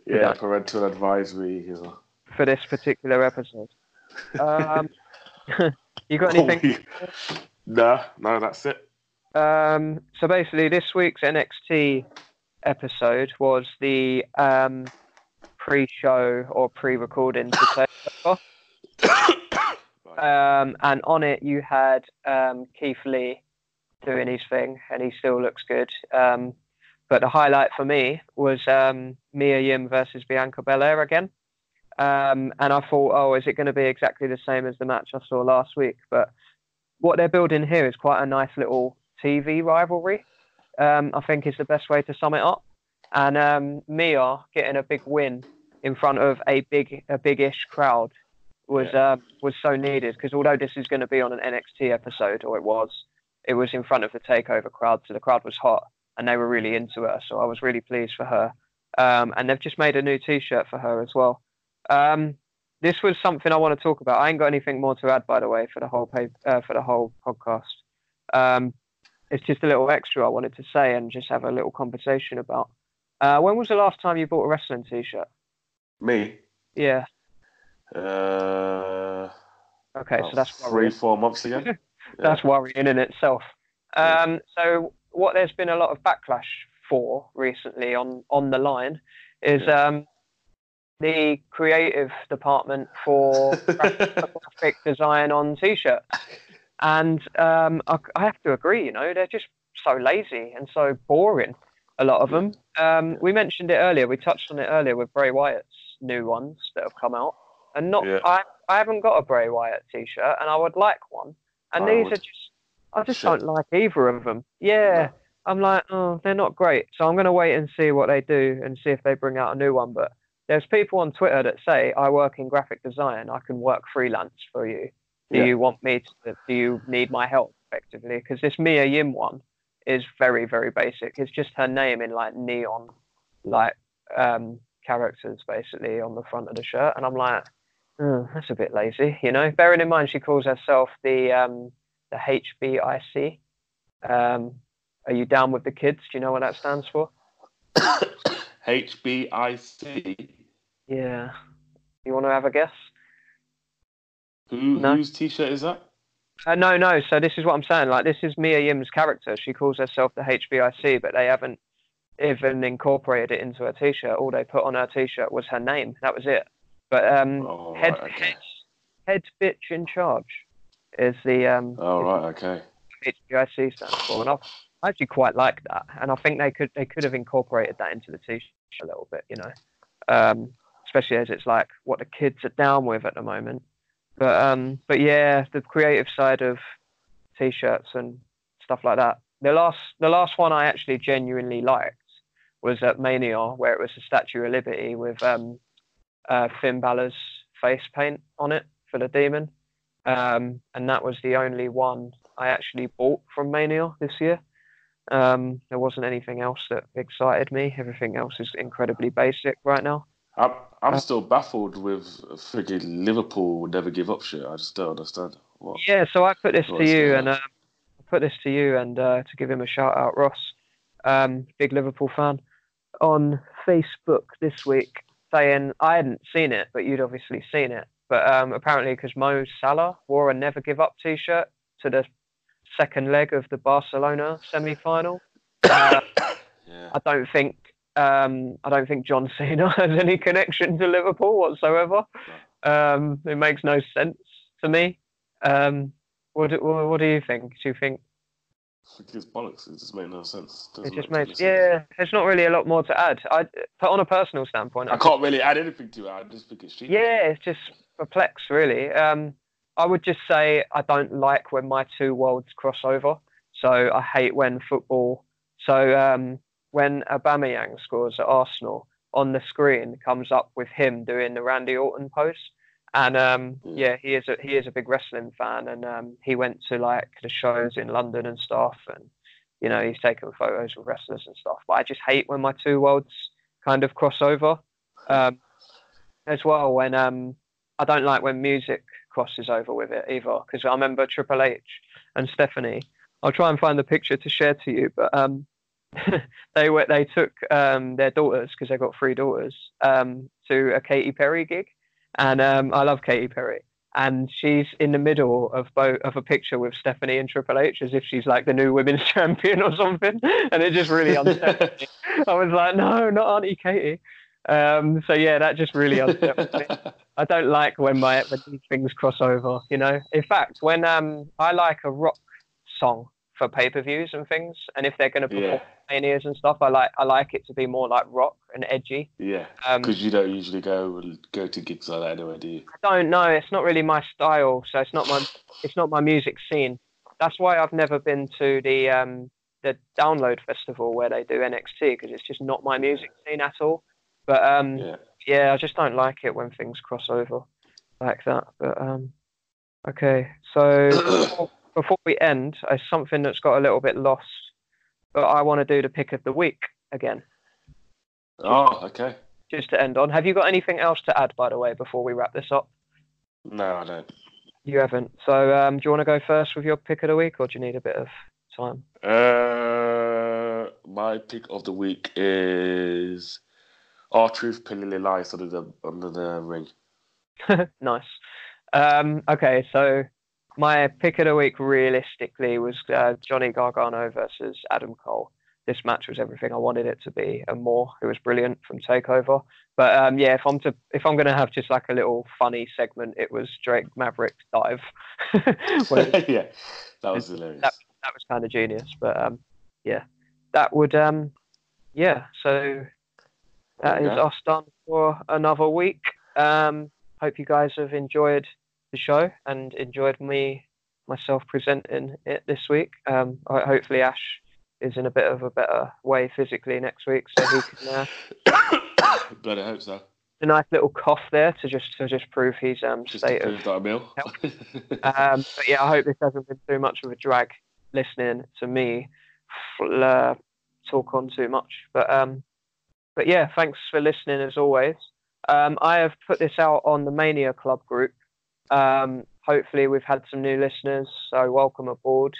Yeah, Yeah. parental advisory. You know. For this particular episode. Um, you got anything? no, no, that's it. Um, so basically, this week's NXT episode was the um, pre-show or pre-recording to. Um, and on it, you had um, Keith Lee doing his thing, and he still looks good. Um, but the highlight for me was um, Mia Yim versus Bianca Belair again. Um, and I thought, oh, is it going to be exactly the same as the match I saw last week? But what they're building here is quite a nice little TV rivalry. Um, I think is the best way to sum it up. And um, Mia getting a big win in front of a big, a big-ish crowd was uh, was so needed because although this is going to be on an NXT episode, or it was, it was in front of the Takeover crowd, so the crowd was hot and they were really into her. So I was really pleased for her. Um, and they've just made a new T-shirt for her as well. Um, this was something I want to talk about. I ain't got anything more to add, by the way, for the whole pay, uh, for the whole podcast. Um, it's just a little extra I wanted to say and just have a little conversation about. Uh, when was the last time you bought a wrestling T-shirt? Me. Yeah, Uh, Okay, so that's three, worrying. four months ago. That's worrying in itself. Um, so what there's been a lot of backlash for recently on on the line is Yeah. um, the creative department for graphic design on t-shirt, and um, I, I have to agree. You know, they're just so lazy and so boring. A lot of them. Um, we mentioned it earlier. We touched on it earlier with Bray Wyatt's new ones that have come out, and not. Yeah. I I haven't got a Bray Wyatt t-shirt, and I would like one. And I these would. are just. I just Shit. don't like either of them. Yeah. I'm like, oh, they're not great. So I'm going to wait and see what they do and see if they bring out a new one. But there's people on Twitter that say, I work in graphic design. I can work freelance for you. Do Yeah. you want me to, do you need my help effectively? Because this Mia Yim one is very, very basic. It's just her name in like neon, like um, characters basically on the front of the shirt. And I'm like, oh, that's a bit lazy, you know? Bearing in mind, she calls herself the, um, the HBIC. Um, are you down with the kids? Do you know what that stands for? HBIC. Yeah. You want to have a guess? Who, No. Whose t-shirt is that? Uh, no, no. So this is what I'm saying. Like this is Mia Yim's character. She calls herself the HBIC, but they haven't even incorporated it into her t-shirt. All they put on her t-shirt was her name. That was it. But um, Oh, head, right, okay. head, head bitch in charge is the um, Oh, right, okay. HBIC stands for, and I I actually quite like that. And I think they could they could have incorporated that into the t-shirt a little bit, you know, um, especially as it's like what the kids are down with at the moment. But um, but yeah, the creative side of t-shirts and stuff like that. The last the last one I actually genuinely liked was at Mania, where it was a Statue of Liberty with um, uh, Finn Balor's face paint on it for the demon. Um, and that was the only one I actually bought from Mania this year. Um, there wasn't anything else that excited me. Everything else is incredibly basic right now. I'm, I'm Uh, still baffled with friggin' Liverpool would never give up shit. I just don't understand. What? Yeah, so I put this to you, and uh, I put this to you, and uh, to give him a shout out, Ross, um, big Liverpool fan, on Facebook this week, saying I hadn't seen it, but you'd obviously seen it. But um, apparently, because Mo Salah wore a Never Give Up T-shirt to the second leg of the Barcelona semi-final. Uh, Yeah. I don't think um, I don't think John Cena has any connection to Liverpool whatsoever. Um, it makes no sense to me. Um, what, do, what do you think? Do you think It's bollocks. It just makes no sense. it Doesn't just make makes sense. yeah? There's not really a lot more to add. I but on a personal standpoint, I can't really add anything to it. I just think it's stupid. yeah, it's just perplexed really. Um, I would just say I don't like when my two worlds cross over. So I hate when football. So um, when Aubameyang scores at Arsenal, on the screen comes up with him doing the Randy Orton pose. And um, Mm. yeah, he is a he is a big wrestling fan, and um, he went to like the shows in London and stuff, and you know he's taken photos with wrestlers and stuff. But I just hate when my two worlds kind of cross over. Um, as well, when um, I don't like when music crosses over with it either, because I remember Triple H and Stephanie. I'll try and find the picture to share to you, but um, they were they took um, their daughters because they got three daughters um, to a Katy Perry gig, and um, I love Katy Perry. And she's in the middle of both of a picture with Stephanie and Triple H, as if she's like the new women's champion or something. And it just really upset me. I was like, no, not Auntie Katie. Um, so yeah, that just really upset me. I don't like when my when these things cross over. You know, in fact, when um I like a rock song for pay per views and things, and if they're going to perform yeah, manias and stuff, I like I like it to be more like rock and edgy. yeah. Um, Because you don't usually go go to gigs like that anyway, do you? I don't know. It's not really my style, so it's not my it's not my music scene. That's why I've never been to the um the Download Festival where they do NXT because it's just not my music scene at all. But um Yeah. yeah, I just don't like it when things cross over like that. But um, okay. So before, we end, it's something that's got a little bit lost, but I want to do the pick of the week again, Oh, okay. just to end on. Have you got anything else to add, by the way, before we wrap this up? No, I don't. You haven't. So um, do you want to go first with your pick of the week, or do you need a bit of time? Uh, my pick of the week is "R-Truth Pillarly Lies" under the under the ring. nice. Um, okay, so my pick of the week realistically was uh, Johnny Gargano versus Adam Cole. This match was everything I wanted it to be and more. It was brilliant from Takeover. But um, yeah, if I'm to if I'm gonna have just like a little funny segment, it was Drake Maverick dive. yeah, that was hilarious. That, that was kind of genius. But um, yeah, that would um, yeah. So that is us done for another week. Um, hope you guys have enjoyed the show and enjoyed me myself presenting it this week. Um, hopefully Ash is in a bit of a better way physically next week, so he can. Uh, Bloody hope so. A nice little cough there to just to just prove his um, just state of health. um, but yeah, I hope this hasn't been too much of a drag listening to me uh, talk on too much. But um, but yeah, thanks for listening as always. Um, I have put this out on the Mania Club group. Um, hopefully, we've had some new listeners, so welcome aboard.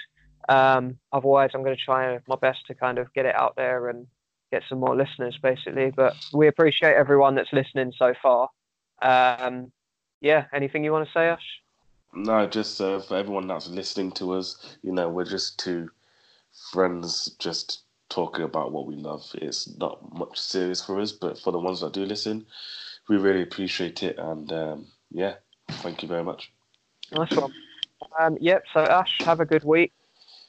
Um, otherwise, I'm going to try my best to kind of get it out there and get some more listeners, basically. But we appreciate everyone that's listening so far. Um, yeah, anything you want to say, Ash? No, just uh, for everyone that's listening to us, you know, we're just two friends just talking about what we love. It's not much serious for us, but for the ones that do listen, we really appreciate it. And um, yeah, thank you very much. Nice one. Um, yep. So Ash, have a good week,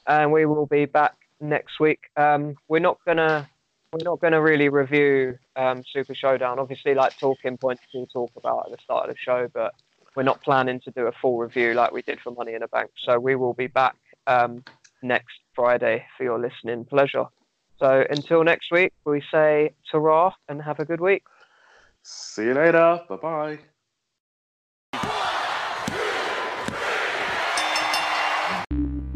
and we will be back next week. Um, we're not gonna we're not gonna really review um, Super Showdown. Obviously, like talking points we'll talk about at the start of the show, but we're not planning to do a full review like we did for Money in a Bank. So we will be back um, next Friday for your listening pleasure. So until next week, we say ta and have a good week. See you later. Bye bye.